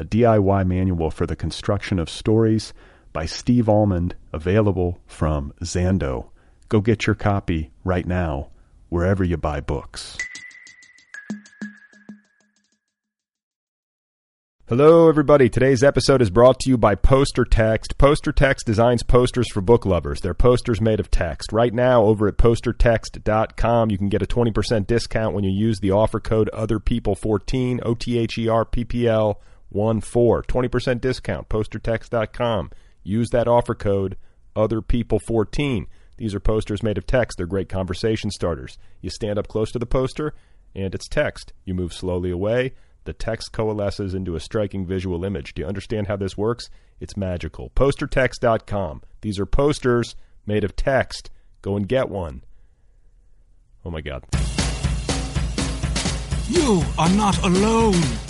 a DIY manual for the construction of stories by Steve Almond, available from Zando. Go get your copy right now, wherever you buy books. Hello, everybody. Today's episode is brought to you by Poster Text. Poster Text designs posters for book lovers. They're posters made of text. Right now, over at postertext.com, you can get a 20% discount when you use the offer code OTHERPEOPLE14, O T H E R P P L 1 4. 20% discount, postertext.com. Use that offer code OTHERPEOPLE14. These are posters made of text. They're great conversation starters. You stand up close to the poster, and it's text. You move slowly away the text coalesces into a striking visual image. Do you understand how this works? It's magical. Postertext.com. These are posters made of text. Go and get one. Oh my God. You are not alone.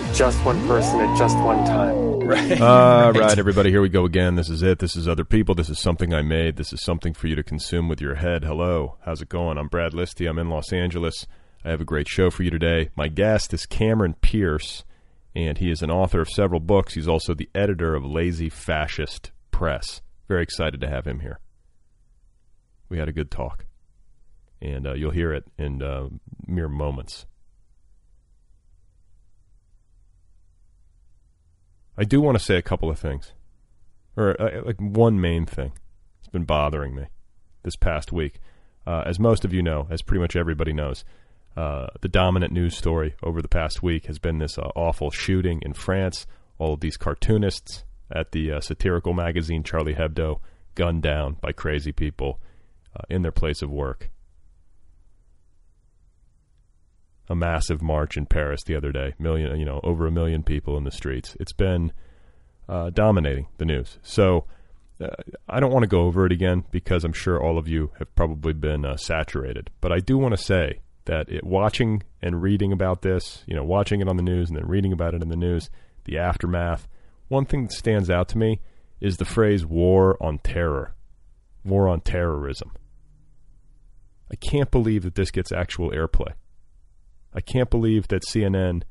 Just one person at just one time. Right. All right, everybody, here we go again. This is it. This is other people. This is something I made. This is something for you to consume with your head. Hello. How's it going? I'm Brad Listi. I'm in Los Angeles. I have a great show for you today. My guest is Cameron Pierce, and he is an author of several books. He's also the editor of Lazy Fascist Press. Very excited to have him here. We had a good talk, and uh, you'll hear it in uh, mere moments. I do want to say a couple of things, or uh, like one main thing. It's been bothering me this past week. Uh, as most of you know, as pretty much everybody knows, uh, the dominant news story over the past week has been this uh, awful shooting in France. All of these cartoonists at the uh, satirical magazine Charlie Hebdo gunned down by crazy people uh, in their place of work. A massive march in Paris the other day, million, you know, over a million people in the streets. It's been uh, dominating the news. So uh, I don't want to go over it again because I'm sure all of you have probably been uh, saturated. But I do want to say that it, watching and reading about this, you know, watching it on the news and then reading about it in the news, the aftermath one thing that stands out to me is the phrase war on terror, war on terrorism. I can't believe that this gets actual airplay. I can't believe that CNN,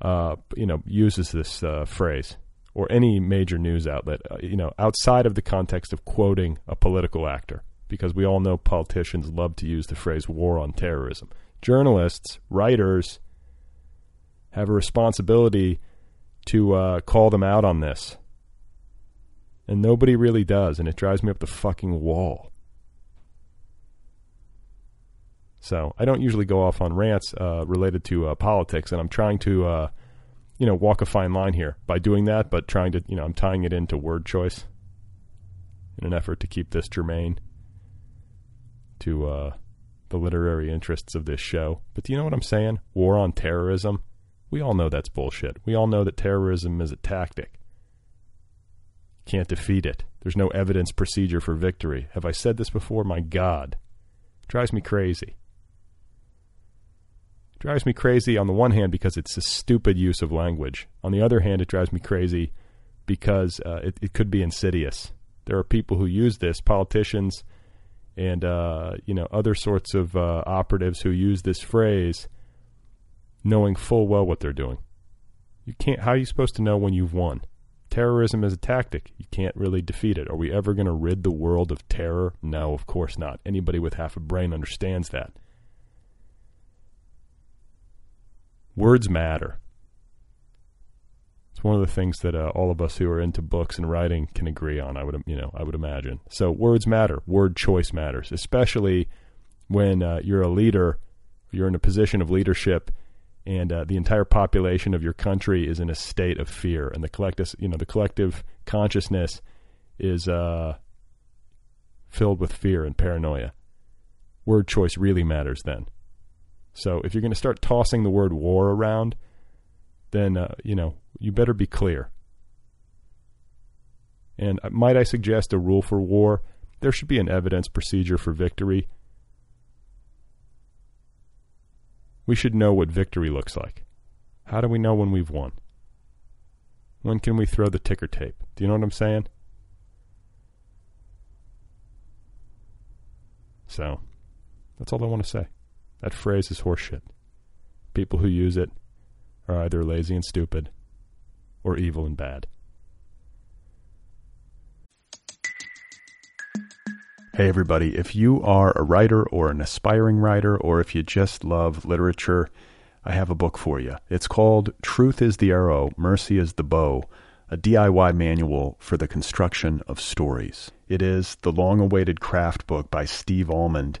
uh, you know, uses this uh, phrase or any major news outlet, uh, you know, outside of the context of quoting a political actor, because we all know politicians love to use the phrase war on terrorism. Journalists, writers have a responsibility to uh, call them out on this. And nobody really does, and it drives me up the fucking wall. So I don't usually go off on rants uh, related to uh, politics, and I'm trying to, uh, you know, walk a fine line here by doing that, but trying to, you know, I'm tying it into word choice in an effort to keep this germane to uh, the literary interests of this show. But do you know what I'm saying? War on terrorism. We all know that's bullshit. We all know that terrorism is a tactic. Can't defeat it. There's no evidence procedure for victory. Have I said this before? My God. Drives me crazy. Drives me crazy on the one hand because it's a stupid use of language. On the other hand, it drives me crazy because uh, it, it could be insidious. There are people who use this, politicians and uh, you know other sorts of uh, operatives who use this phrase knowing full well what they're doing. You can't. How are you supposed to know when you've won? Terrorism is a tactic. You can't really defeat it. Are we ever going to rid the world of terror? No, of course not. Anybody with half a brain understands that. Words matter. It's one of the things that uh, all of us who are into books and writing can agree on. I would, you know, I would imagine. So words matter. Word choice matters, especially when uh, you're a leader, you're in a position of leadership, and uh, the entire population of your country is in a state of fear, and the collective, you know, the collective consciousness is uh, filled with fear and paranoia. Word choice really matters then. So if you're going to start tossing the word war around, then uh, you know you better be clear. And uh, might I suggest a rule for war? There should be an evidence procedure for victory. We should know what victory looks like. How do we know when we've won? When can we throw the ticker tape? Do you know what I'm saying? So, that's all I want to say. That phrase is horseshit. People who use it are either lazy and stupid or evil and bad. Hey, everybody. If you are a writer or an aspiring writer, or if you just love literature, I have a book for you. It's called Truth is the Arrow, Mercy is the Bow, a DIY manual for the construction of stories. It is the long awaited craft book by Steve Almond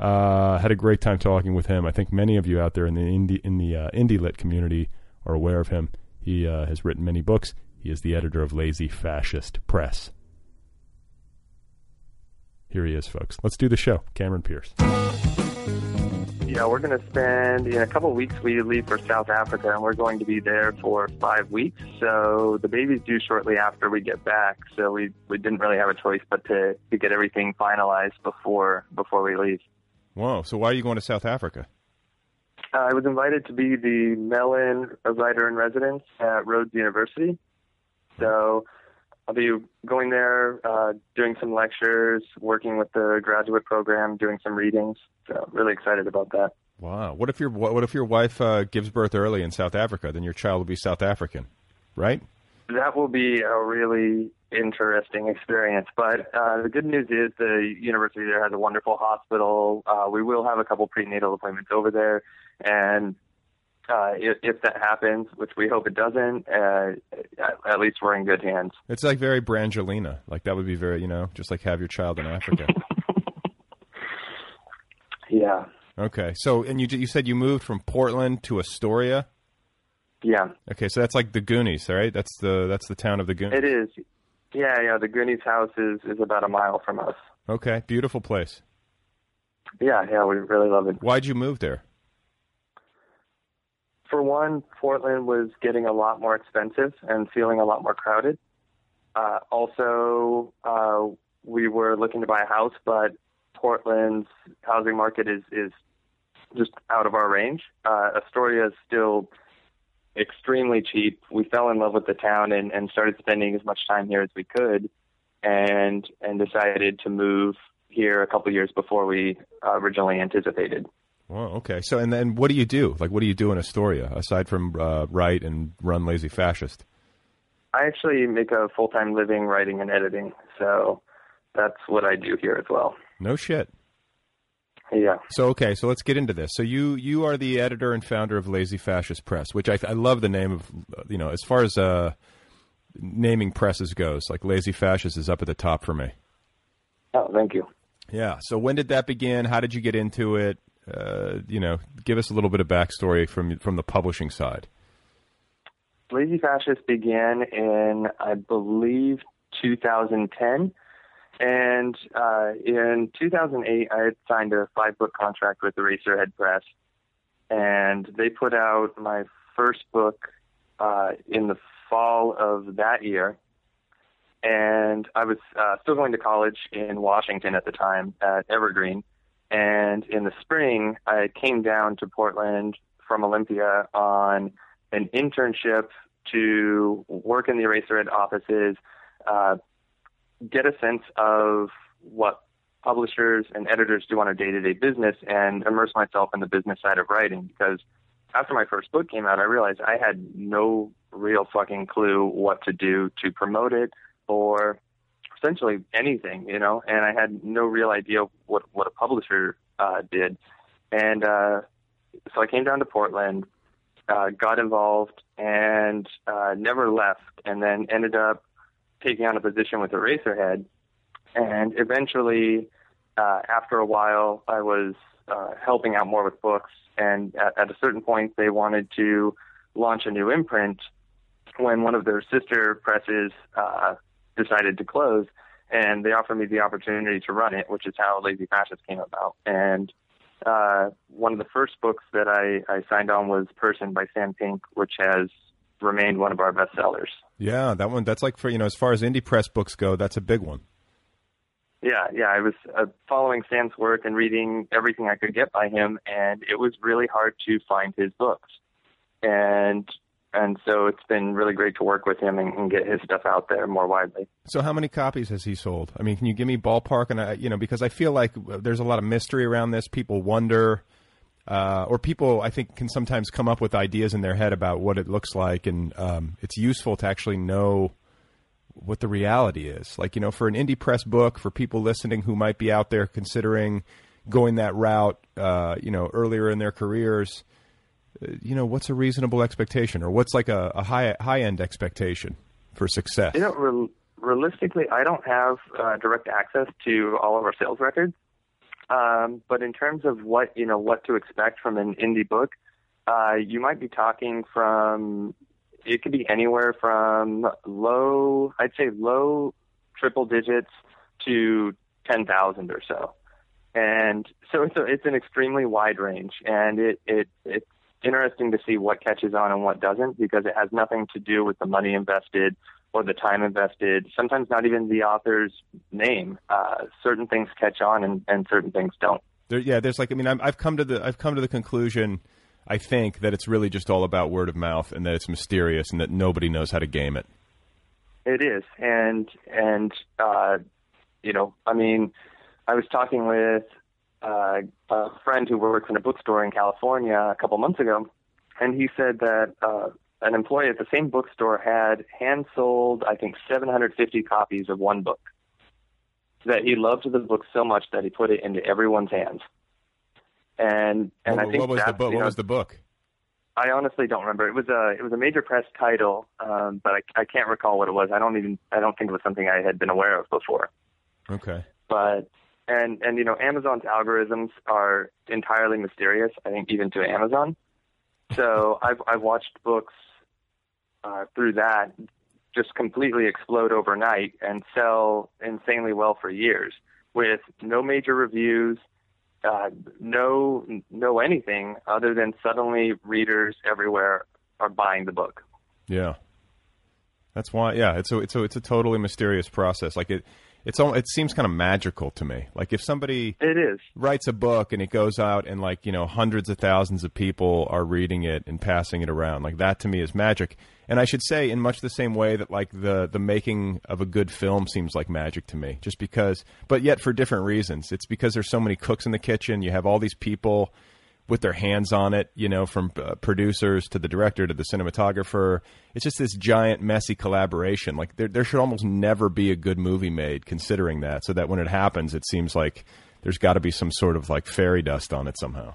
Uh, had a great time talking with him. I think many of you out there in the indie in the uh, indie lit community are aware of him. He uh, has written many books. He is the editor of Lazy Fascist Press. Here he is, folks. Let's do the show. Cameron Pierce. Yeah, we're going to spend in a couple weeks. We leave for South Africa, and we're going to be there for five weeks. So the baby's due shortly after we get back. So we we didn't really have a choice but to to get everything finalized before before we leave. Whoa! So why are you going to South Africa? Uh, I was invited to be the Mellon writer in residence at Rhodes University. So I'll be going there, uh, doing some lectures, working with the graduate program, doing some readings. So really excited about that. Wow! What if your what if your wife uh, gives birth early in South Africa? Then your child will be South African, right? That will be a really interesting experience. But uh, the good news is the university there has a wonderful hospital. Uh, we will have a couple prenatal appointments over there, and uh, if, if that happens, which we hope it doesn't, uh, at, at least we're in good hands. It's like very Brangelina. Like that would be very, you know, just like have your child in Africa. yeah. Okay. So, and you you said you moved from Portland to Astoria. Yeah. Okay, so that's like the Goonies, right? That's the that's the town of the Goonies. It is. Yeah, yeah. The Goonies house is is about a mile from us. Okay, beautiful place. Yeah, yeah. We really love it. Why'd you move there? For one, Portland was getting a lot more expensive and feeling a lot more crowded. Uh, also, uh, we were looking to buy a house, but Portland's housing market is is just out of our range. Uh, Astoria is still extremely cheap. We fell in love with the town and, and started spending as much time here as we could, and and decided to move here a couple years before we uh, originally anticipated. Well, okay. So, and then what do you do? Like, what do you do in Astoria aside from uh, write and run Lazy Fascist? I actually make a full time living writing and editing, so that's what I do here as well. No shit. Yeah. So okay, so let's get into this. So you you are the editor and founder of Lazy Fascist Press, which I, I love the name of. You know, as far as uh, naming presses goes. Like Lazy Fascist is up at the top for me. Oh, thank you. Yeah. So when did that begin? How did you get into it? Uh, you know, give us a little bit of backstory from from the publishing side. Lazy Fascist began in, I believe, 2010. And uh, in 2008, I had signed a five book contract with Eraserhead Press. And they put out my first book uh, in the fall of that year. And I was uh, still going to college in Washington at the time at Evergreen. And in the spring, I came down to Portland from Olympia on an internship to work in the Eraserhead offices, uh, get a sense of what publishers and editors do on a day-to-day business, and immerse myself in the business side of writing. Because after my first book came out, I realized I had no real fucking clue what to do to promote it or essentially anything, you know, and I had no real idea what what a publisher uh, did. And uh, so I came down to Portland, uh, got involved, and uh, never left. And then ended up taking on a position with Eraserhead. And eventually, uh, after a while, I was uh, helping out more with books. And at, at a certain point, they wanted to launch a new imprint when one of their sister presses uh, decided to close. And they offered me the opportunity to run it, which is how Lazy Fascist came about. And uh, one of the first books that I, I signed on was Person by Sam Pink, which has remained one of our best sellers. Yeah, that one. That's like for you know, as far as indie press books go, that's a big one. Yeah, yeah. I was uh, following Sam's work and reading everything I could get by him, and it was really hard to find his books. And and so it's been really great to work with him and, and, get his stuff out there more widely. So, how many copies has he sold? I mean, can you give me ballpark? And I, you know, because I feel like there's a lot of mystery around this. People wonder, uh, or people I think can sometimes come up with ideas in their head about what it looks like, and um, it's useful to actually know what the reality is. Like, you know, for an indie press book, for people listening who might be out there considering going that route, uh, you know, earlier in their careers uh, you know, what's a reasonable expectation, or what's like a, a high high end expectation for success? You know, re- realistically, I don't have uh, direct access to all of our sales records, um, but in terms of what you know, what to expect from an indie book, uh, you might be talking from. It could be anywhere from low, I'd say low triple digits to ten thousand or so and so it's a, it's an extremely wide range, and it it it interesting to see what catches on and what doesn't because it has nothing to do with the money invested or the time invested, sometimes not even the author's name. Uh, certain things catch on and, and certain things don't. There, yeah, there's like I mean i have come to the I've come to the conclusion I think that it's really just all about word of mouth and that it's mysterious and that nobody knows how to game it. It is, and and uh, you know, I mean, I was talking with uh, a friend who works in a bookstore in California a couple months ago, and he said that uh, an employee at the same bookstore had hand sold, I think, 750 copies of one book. That he loved the book so much that he put it into everyone's hands. And and what, I think what was the book? You know, what was the book? I honestly don't remember. It was a it was a major press title, um, but I, I can't recall what it was. I don't even I don't think it was something I had been aware of before. Okay. But and and you know Amazon's algorithms are entirely mysterious. I think even to Amazon. So I've I've watched books uh, through that just completely explode overnight and sell insanely well for years with no major reviews, uh, no no anything other than suddenly readers everywhere are buying the book. Yeah, that's why. Yeah, it's a it's a it's a totally mysterious process. Like it it's all it seems kind of magical to me. Like if somebody it is writes a book and it goes out and like you know hundreds of thousands of people are reading it and passing it around, like that to me is magic. And I should say, in much the same way that like the the making of a good film seems like magic to me, just because, but yet for different reasons. It's because there's so many cooks in the kitchen. You have all these people with their hands on it, you know, from uh, producers to the director to the cinematographer. It's just this giant, messy collaboration. Like there, there should almost never be a good movie made, considering that. So that when it happens, it seems like there's got to be some sort of like fairy dust on it somehow.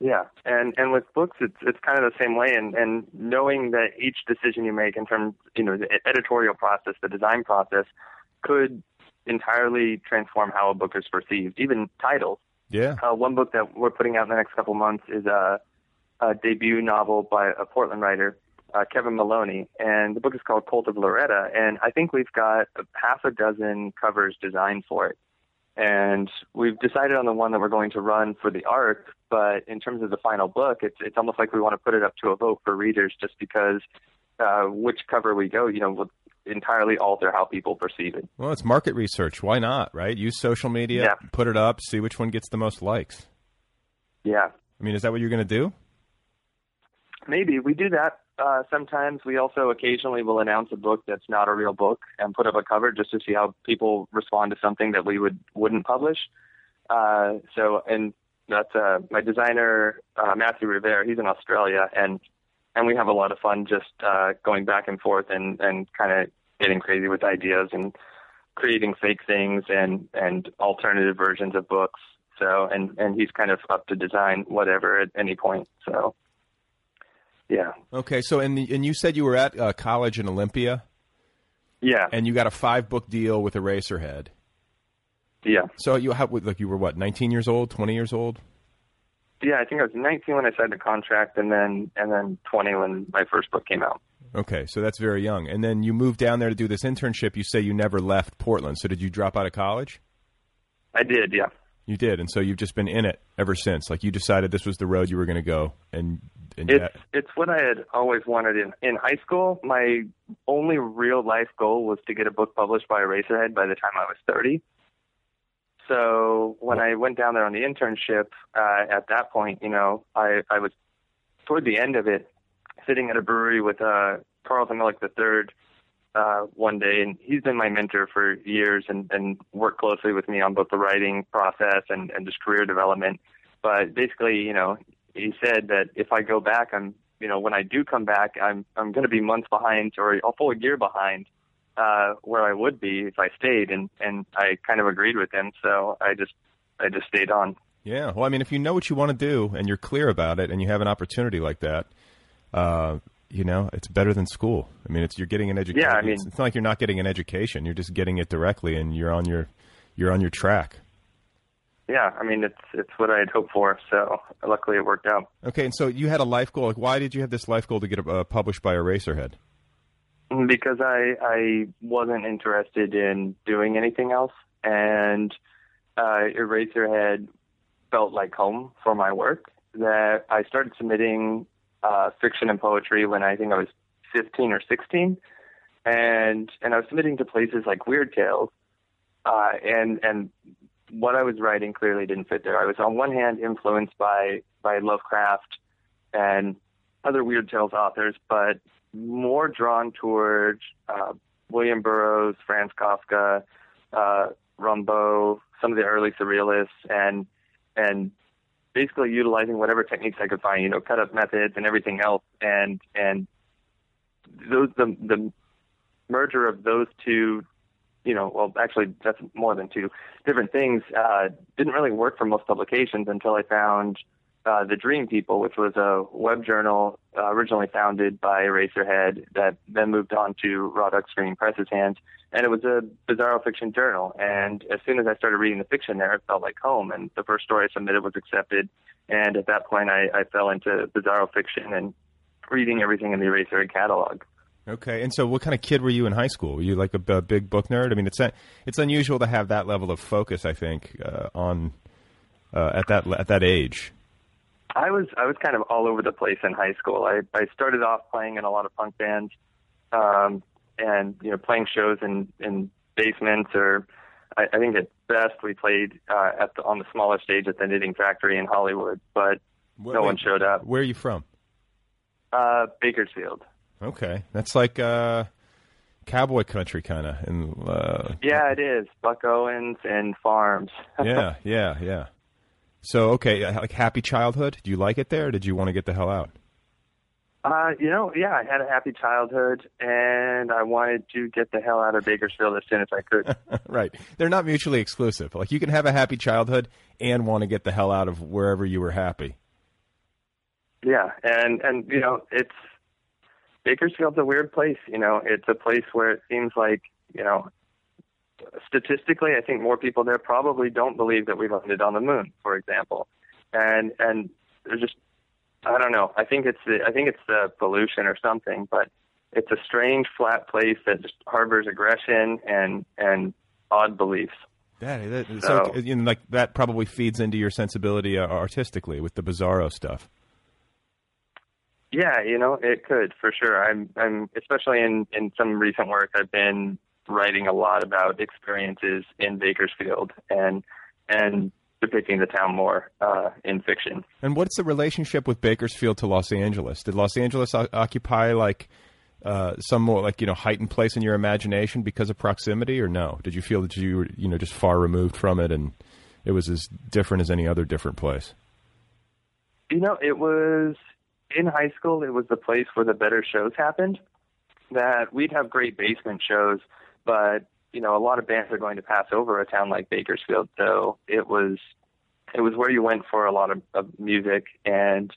Yeah, and and with books, it's it's kind of the same way. And and knowing that each decision you make in terms, you know, the editorial process, the design process, could entirely transform how a book is perceived. Even titles. Yeah. Uh, one book that we're putting out in the next couple months is a, a debut novel by a Portland writer, uh, Kevin Maloney, and the book is called Cult of Loretta. And I think we've got half a dozen covers designed for it. And we've decided on the one that we're going to run for the arc, but in terms of the final book, it's it's almost like we want to put it up to a vote for readers, just because uh, which cover we go, you know, entirely alter how people perceive it. Well, it's market research. Why not? Right? Use social media, Yeah. put it up, see which one gets the most likes. Yeah, I mean, is that what you're going to do? maybe we do that. Uh, sometimes we also occasionally will announce a book that's not a real book and put up a cover just to see how people respond to something that we would wouldn't publish. Uh, so, and that's uh, my designer uh, Matthew Revert. He's in Australia, and and we have a lot of fun just uh, going back and forth and and kind of getting crazy with ideas and creating fake things and and alternative versions of books. So, and and he's kind of up to design whatever at any point. So, yeah. Okay, so and the, and you said you were at uh, college in Olympia, Yeah. and you got a five book deal with Eraserhead. Yeah. So you how, like you were what, 19 years old, 20 years old? Yeah, I think I was 19 when I signed the contract, and then and then 20 when my first book came out. Okay, so that's very young. And then you moved down there to do this internship. You say you never left Portland. So did you drop out of college? I did, yeah. You did, and so you've just been in it ever since. Like you decided this was the road you were going to go, and and It's yeah, it's what I had always wanted in in high school. My only real life goal was to get a book published by Eraserhead by the time I was 30. So when I went down there on the internship, uh, at that point, you know, I I was toward the end of it, sitting at a brewery with uh, Carlton Mellick III uh, one day, and he's been my mentor for years and, and worked closely with me on both the writing process and, and just career development. But basically, you know, he said that if I go back, I'm, you know, when I do come back, I'm I'm going to be months behind or a full year behind uh, where I would be if I stayed, and and I kind of agreed with him, so I just I just stayed on. yeah. Well, I mean, if you know what you want to do and you're clear about it, and you have an opportunity like that, uh, you know, it's better than school. I mean, it's you're getting an education. Yeah, I mean- it's, it's not like you're not getting an education. You're just getting it directly, and you're on your you're on your track. Yeah, I mean it's it's what I had hoped for, so luckily it worked out. Okay, and so you had a life goal. Like, why did you have this life goal to get uh, published by Eraserhead? Because I I wasn't interested in doing anything else, and uh, Eraserhead felt like home for my work. That I started submitting uh, fiction and poetry when I think I was 15 or 16, and and I was submitting to places like Weird Tales, uh, and and what I was writing clearly didn't fit there. I was on one hand influenced by by Lovecraft and other Weird Tales authors, but more drawn towards uh, William Burroughs, Franz Kafka, uh, some of the early surrealists, and and basically utilizing whatever techniques I could find, you know, cut up methods and everything else, and and those the the merger of those two, you know, well, actually that's more than two different things. Uh, didn't really work for most publications until I found uh, the Dream People, which was a web journal uh, originally founded by Eraserhead that then moved on to Raw Dog Screaming Press's hands. And it was a bizarro fiction journal. And as soon as I started reading the fiction there, it felt like home. And the first story I submitted was accepted. And at that point, I, I fell into bizarro fiction and reading everything in the Eraserhead catalog. Okay, and so what kind of kid were you in high school? Were you like a, a big book nerd? I mean, it's it's unusual to have that level of focus. I think uh, on uh, at that at that age. I was I was kind of all over the place in high school. I I started off playing in a lot of punk bands, um, and you know playing shows in in basements or I, I think at best we played uh, at the on the smaller stage at the Knitting Factory in Hollywood, but Where- no wait, one showed up. Where are you from? Uh, Bakersfield. Okay, that's like uh, cowboy country kind of. Uh, Yeah, it is Buck Owens and Farms. yeah, yeah, yeah. So okay, uh, like happy childhood. Do you like it there? or Did you want to get the hell out? Uh, you know, yeah, I had a happy childhood, and I wanted to get the hell out of Bakersfield as soon as I could. right. They're not mutually exclusive. Like you can have a happy childhood and want to get the hell out of wherever you were happy. Yeah, and and you know it's Bakersfield's a weird place. You know, it's a place where it seems like you know statistically, I think more people there probably don't believe that we landed on the moon, for example, and and there's just I don't know. I think it's the I think it's the pollution or something, but it's a strange flat place that just harbors aggression and and odd beliefs. That, that so, So- you know, like that probably feeds into your sensibility uh, artistically with the bizarro stuff. Yeah, you know, it could for sure. I'm I'm especially in in some recent work I've been writing a lot about experiences in Bakersfield and and depicting the town more uh, in fiction. And what's the relationship with Bakersfield to Los Angeles? Did Los Angeles o- occupy like uh, some more like you know heightened place in your imagination because of proximity, or no? Did you feel that you were you know just far removed from it and it was as different as any other different place? You know, it was in high school. It was the place where the better shows happened. That we'd have great basement shows, but you know, a lot of bands are going to pass over a town like Bakersfield. So it was, it was where you went for a lot of, of music and,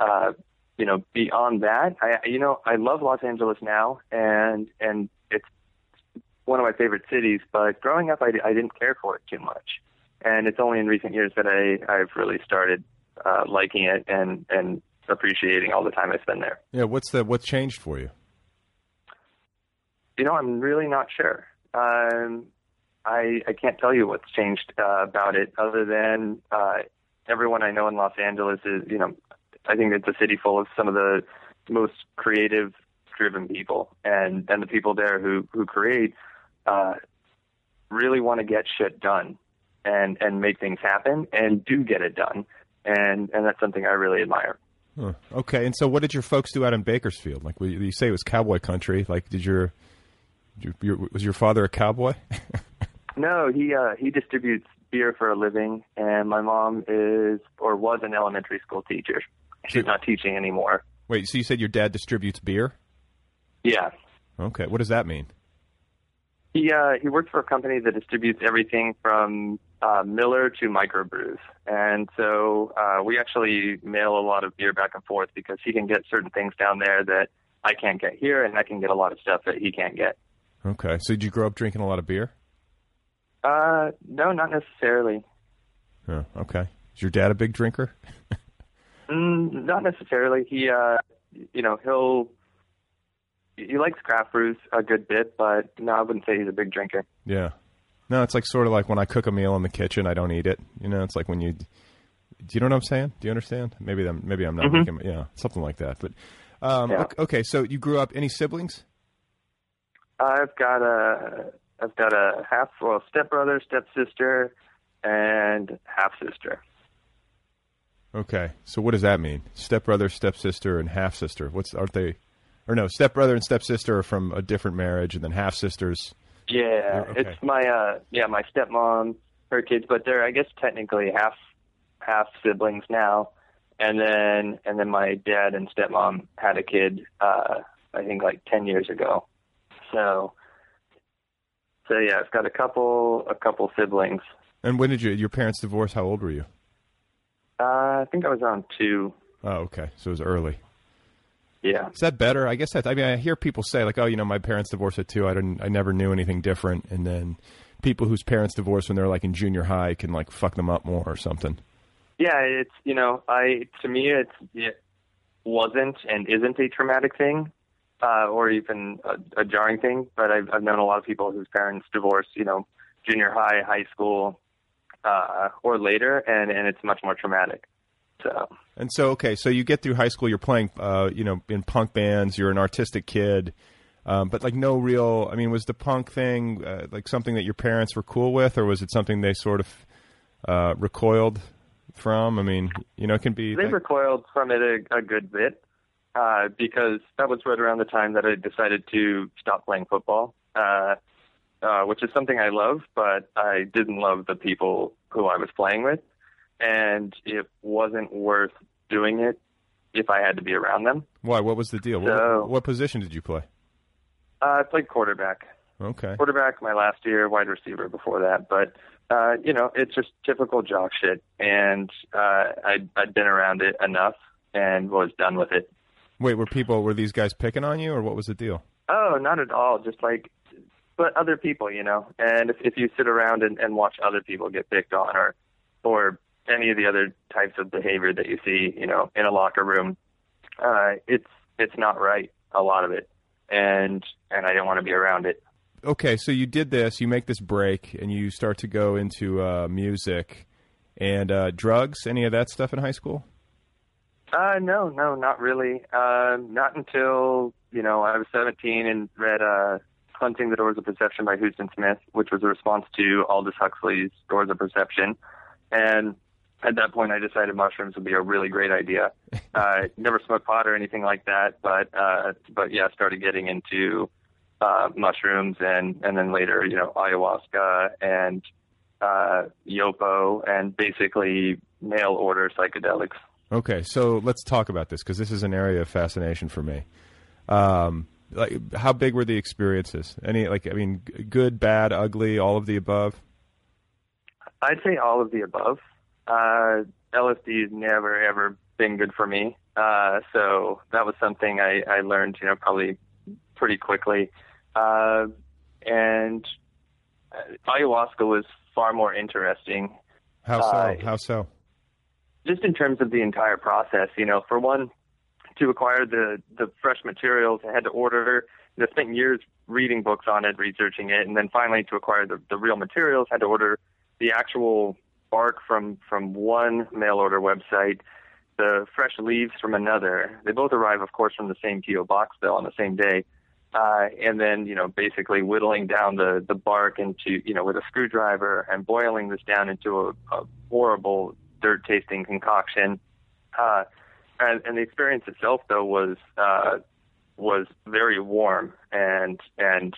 uh, you know, beyond that, I, you know, I love Los Angeles now and, and it's one of my favorite cities, but growing up, I, I didn't care for it too much. And it's only in recent years that I, I've really started, uh, liking it and, and appreciating all the time I spend there. Yeah, what's the what changed for you? You know, I'm really not sure. Um, I I can't tell you what's changed uh, about it, other than uh, everyone I know in Los Angeles is, you know, I think it's a city full of some of the most creative, driven people, and and the people there who who create uh, really want to get shit done and and make things happen and do get it done, and and that's something I really admire. Huh. Okay, and so what did your folks do out in Bakersfield? Like, you you say it was cowboy country. Like, did your, your was your father a cowboy? No, he uh, he distributes beer for a living, and my mom is or was an elementary school teacher. She's not teaching anymore. Wait, so you said your dad distributes beer? Yeah, Okay, what does that mean? he uh, he works for a company that distributes everything from uh, Miller to microbrews, and so uh, we actually mail a lot of beer back and forth because he can get certain things down there that I can't get here, and I can get a lot of stuff that he can't get. Okay, so did you grow up drinking a lot of beer? Uh, no, not necessarily. Oh, okay. Is your dad a big drinker? Mm, not necessarily. He, uh, you know, he'll he likes craft brews a good bit, but no, I wouldn't say he's a big drinker. Yeah. No, it's like sort of like when I cook a meal in the kitchen, I don't eat it. You know, it's like when you. Do you know what I'm saying? Do you understand? Maybe I'm. Maybe I'm not Mhm. making. Yeah, something like that. But um, Yeah. ok- okay, so you grew up. Any siblings? I've got a I've got a half well stepbrother, stepsister, and half sister. Okay, so what does that mean? Stepbrother, stepsister, and half sister. What's aren't they? Or no, stepbrother and stepsister are from a different marriage, and then half sisters. Yeah, okay. it's my uh yeah my stepmom, her kids, but they're I guess technically half half siblings now, and then and then my dad and stepmom had a kid uh I think like ten years ago, so so yeah I've got a couple a couple siblings. And when did you, your parents divorce? How old were you? Uh, I think I was around two. Oh, okay, so it was early. Yeah. Is that better? I guess that. I mean, I hear people say like, "Oh, you know, my parents divorced at two. I didn't. I never knew anything different." And then people whose parents divorced when they're like in junior high can like fuck them up more or something. Yeah, it's you know, I to me it's it wasn't and isn't a traumatic thing, uh, or even a, a jarring thing. But I've I've known a lot of people whose parents divorced, you know, junior high, high school, uh, or later, and and it's much more traumatic. So And so, okay, so you get through high school, you're playing, uh, you know, in punk bands, you're an artistic kid, um, but like no real. I mean, was the punk thing uh, like something that your parents were cool with, or was it something they sort of uh, recoiled from? I mean, you know, it can be. they recoiled from it a, a good bit uh, because that was right around the time that I decided to stop playing football, uh, uh, which is something I love, but I didn't love the people who I was playing with, and it wasn't worth doing it if I had to be around them. Why? What was the deal? So- what, what position did you play? Uh, I played quarterback. Okay. Quarterback my last year, wide receiver before that, but uh, you know, it's just typical jock shit, and uh, I'd, I'd been around it enough and was done with it. Wait, were people were these guys picking on you, or what was the deal? Oh, not at all. Just like, but other people, you know. And if if you sit around and, and watch other people get picked on, or or any of the other types of behavior that you see, you know, in a locker room, uh, it's it's not right. A lot of it, and and I didn't want to be around it. Okay, so you did this. You make this break, and you start to go into uh, music and uh, drugs. Any of that stuff in high school? Uh, no, no, not really. Uh, not until you know I was 17 and read uh, "Hunting the Doors of Perception" by Huston Smith, which was a response to Aldous Huxley's Doors of Perception, and at that point I decided mushrooms would be a really great idea. uh, never smoked pot or anything like that, but uh, but yeah, started getting into uh, mushrooms and and then later you know ayahuasca and uh, yopo and basically mail order psychedelics. Okay, so let's talk about this because this is an area of fascination for me. Um, like, how big were the experiences? Any like, I mean, g- good, bad, ugly, all of the above. I'd say all of the above. Uh, LSD has never ever been good for me, uh, so that was something I, I learned, you know, probably pretty quickly. Uh, and uh, ayahuasca was far more interesting. How so? Uh, how so? Just in terms of the entire process, you know, for one, to acquire the the fresh materials, I had to order. Know, spent years reading books on it, researching it, and then finally to acquire the the real materials, I had to order the actual bark from from one mail order website, the fresh leaves from another. They both arrive, of course, from the same PO box bill on the same day. Uh, and then, you know, basically whittling down the, the bark into, you know, with a screwdriver and boiling this down into a, a horrible dirt tasting concoction. Uh, and, and the experience itself though was, uh, was very warm and, and,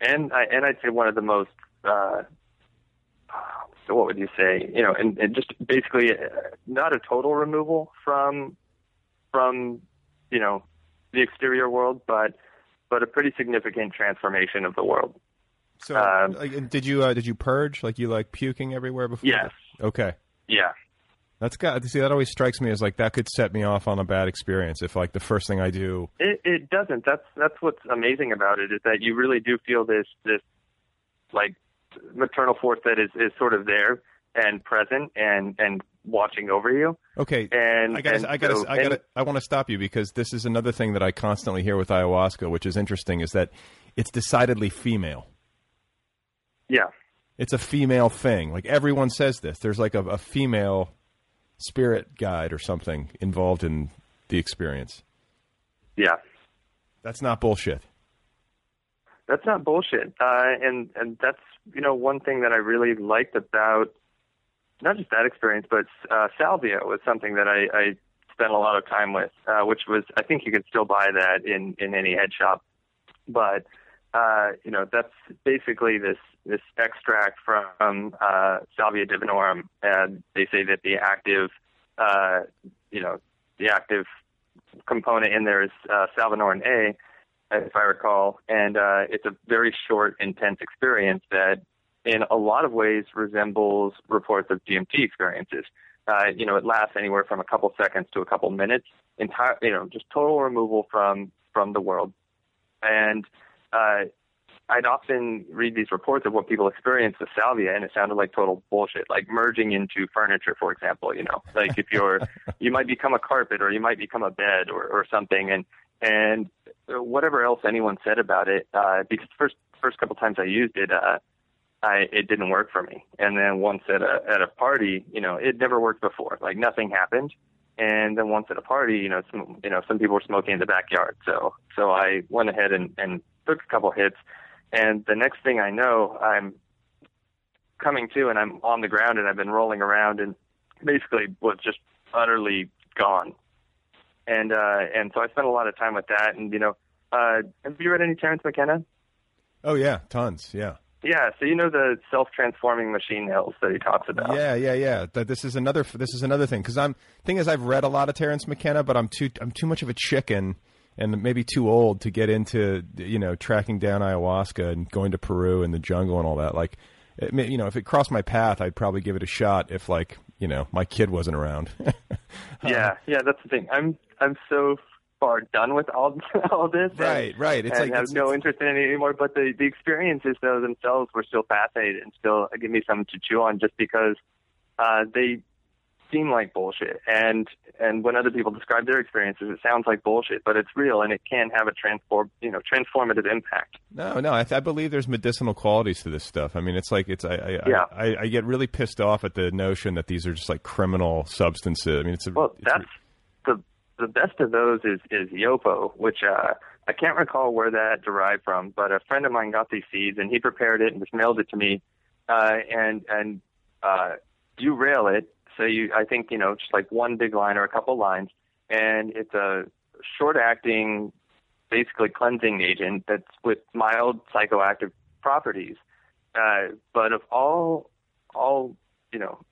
and I, and I'd say one of the most, uh, so what would you say? You know, and, and just basically uh, not a total removal from, from, you know, the exterior world, but, but a pretty significant transformation of the world. So, Um, like, did you uh, did you purge? Like you like puking everywhere before? Yes. Okay. Yeah. That's got to see that always strikes me as like that could set me off on a bad experience if like the first thing I do. It, it doesn't. That's that's what's amazing about it is that you really do feel this this like maternal force that is is sort of there and present and and watching over you. Okay. And I got I got so- I got I want to stop you because this is another thing that I constantly hear with ayahuasca, which is interesting, is that it's decidedly female. Yeah. It's a female thing. Like everyone says this. There's like a, a female spirit guide or something involved in the experience. Yeah. That's not bullshit. That's not bullshit. Uh, and and that's you know one thing that I really liked about not just that experience, but uh, salvia was something that I, I spent a lot of time with, uh, which was I think you can still buy that in in any head shop, but uh, you know that's basically this this extract from uh, Salvia divinorum, and they say that the active uh, you know the active component in there is uh, salvinorin A, if I recall, and uh, it's a very short, intense experience that, in a lot of ways, resembles reports of DMT experiences. Uh, you know, it lasts anywhere from a couple seconds to a couple minutes. Entire, you know, just total removal from from the world. And uh, I'd often read these reports of what people experience with salvia, and it sounded like total bullshit, like merging into furniture, for example. You know, like if you're, you might become a carpet, or you might become a bed, or or something, and and whatever else anyone said about it, uh, because first first couple times I used it, uh, I it didn't work for me, and then once at a at a party, you know, it never worked before, like nothing happened. And then once at a party, you know, some you know some people were smoking in the backyard, so so I went ahead and, and took a couple hits, and the next thing I know, I'm coming to and I'm on the ground and I've been rolling around and basically was just utterly gone. And uh and so I spent a lot of time with that and you know, uh have you read any Terence McKenna? Oh yeah, tons. Yeah. Yeah, so you know the self-transforming machine elves that he talks about. Yeah, yeah, yeah. That this is another this is another thing because I'm thing is I've read a lot of Terence McKenna, but I'm too I'm too much of a chicken and maybe too old to get into you know tracking down ayahuasca and going to Peru and the jungle and all that. Like, it, may- you know, if it crossed my path, I'd probably give it a shot if like you know my kid wasn't around. yeah, yeah, that's the thing. I'm I'm so far done with all all this. and- Right, right. It's and like- have it's- no interest in it anymore. But the the experiences though themselves were still fascinating and still give me something to chew on, just because uh, they seem like bullshit. And and when other people describe their experiences, it sounds like bullshit, but it's real and it can have a transform you know transformative impact. No, no, I, I believe there's medicinal qualities to this stuff. I mean, it's like it's I I, Yeah. I, I, get really pissed off at the notion that these are just like criminal substances. I mean, it's a, Well, it's that's the the best of those is is yopo, which uh, I can't recall where that derived from, but a friend of mine got these seeds and he prepared it and just mailed it to me, uh, and and uh, you rail it. So you, I think you know, just like one big line or a couple lines, and it's a short acting, basically cleansing agent that's with mild psychoactive properties. Uh, but of all all you know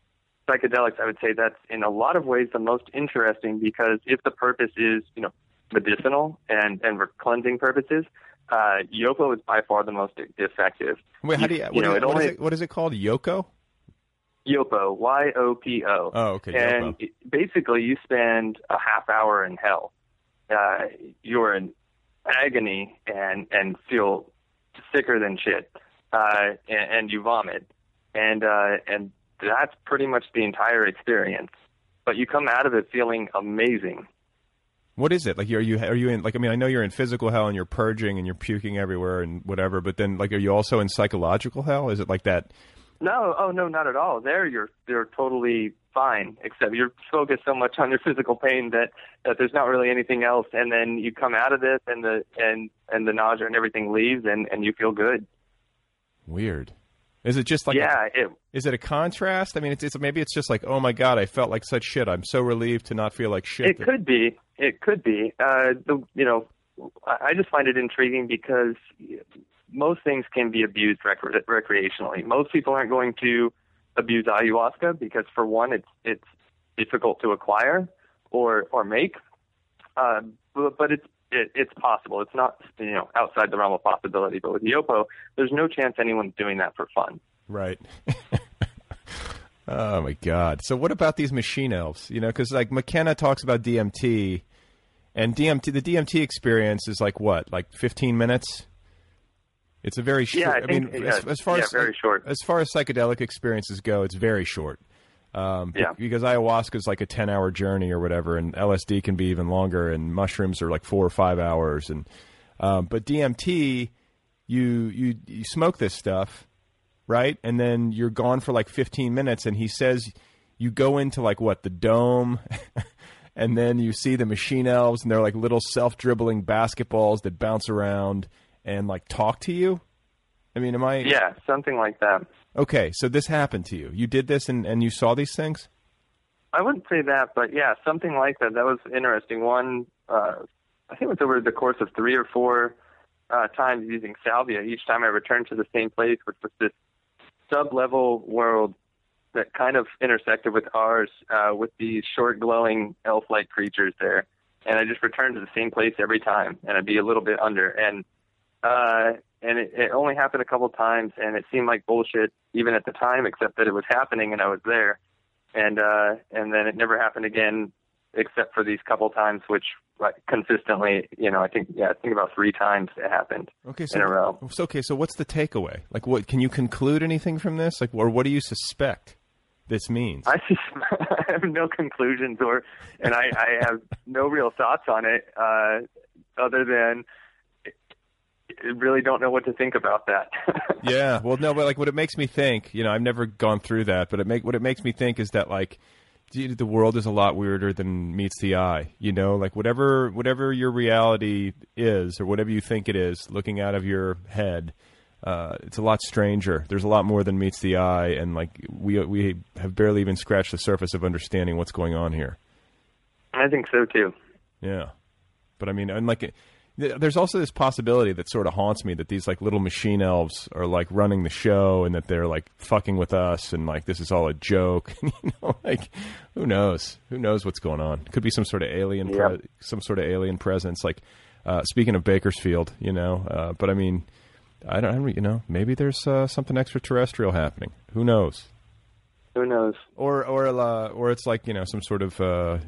psychedelics, I would say that's in a lot of ways the most interesting because if the purpose is, you know, medicinal and and for cleansing purposes, uh, yopo is by far the most effective. Wait, how do you? you What, know, is, it what, is only it, what is it called? Yoko? Yopo, Y O P O. Oh, okay, And it- basically, you spend a half hour in hell. Uh, you're in agony and and feel sicker than shit, uh, and, and you vomit, and uh, and that's pretty much the entire experience. But you come out of it feeling amazing. What is it? Like, are you are you in? Like, I mean, I know you're in physical hell and you're purging and you're puking everywhere and whatever. But then, like, are you also in psychological hell? Is it like that? No, oh no, not at all. There, you're you're totally fine. Except you're focused so much on your physical pain that that there's not really anything else. And then you come out of this, and the and and the nausea and everything leaves, and and you feel good. Weird. Is it just like? yeah, it Is it a contrast? I mean, it's, it's maybe it's just like, oh my god, I felt like such shit. I'm so relieved to not feel like shit. It could be. It could be. Uh, the you know, I I just find it intriguing because most things can be abused recre- recreationally. Most people aren't going to abuse ayahuasca because, for one, it's it's difficult to acquire or or make. Uh, but, but it's it, it's possible. It's not you know outside the realm of possibility. But with Yopo, there's no chance anyone's doing that for fun. Right. oh my god. So what about these machine elves? You know, because like McKenna talks about DMT, and DMT, the DMT experience is like what, like 15 minutes. It's a very short. Yeah, I mean, think- as, yeah, as far yeah, as very short. As far as psychedelic experiences go, it's very short. Um, Yeah. because ayahuasca is like a 10 hour journey or whatever, and LSD can be even longer, and mushrooms are like four or five hours. And um, but DMT, you you you smoke this stuff, right? And then you're gone for like 15 minutes, and he says you go into like what the dome. And then you see the machine elves, and they're like little self-dribbling basketballs that bounce around and like talk to you. I mean, am I? Yeah, something like that. Okay, so this happened to you. You did this, and, and you saw these things. I wouldn't say that, but yeah, something like that. That was interesting. One, uh, I think it was over the course of three or four uh, times using salvia. Each time I returned to the same place, which was this sub-level world that kind of intersected with ours, uh, with these short, glowing elf-like creatures there. And I just returned to the same place every time, and I'd be a little bit under. And uh, and it, it only happened a couple times, and it seemed like bullshit even at the time, except that it was happening and I was there and uh and then it never happened again except for these couple times which like consistently you know i think yeah i think about three times it happened Okay, so in a row so okay, so what's the takeaway? Like, what can you conclude anything from this? Like, or what do you suspect this means? i just i have no conclusions or and i i have no real thoughts on it uh other than really don't know what to think about that yeah, well, no, but like what it makes me think, you know, I've never gone through that, but it make what it makes me think is that like the world is a lot weirder than meets the eye. You know, like whatever whatever your reality is or whatever you think it is, looking out of your head, uh, it's a lot stranger. There's a lot more than meets the eye, and like we we have barely even scratched the surface of understanding what's going on here. i think so too Yeah, but I mean, and like, there's also this possibility that sort of haunts me that these like little machine elves are like running the show, and that they're like fucking with us, and like this is all a joke. you know, like who knows? Who knows what's going on? Could be some sort of alien, pre- some sort of alien presence. Like uh, speaking of Bakersfield, you know, uh, but I mean, I don't, I don't, you know, maybe there's uh, something extraterrestrial happening. Who knows? Who knows? Or or uh, or it's like you know some sort of uh,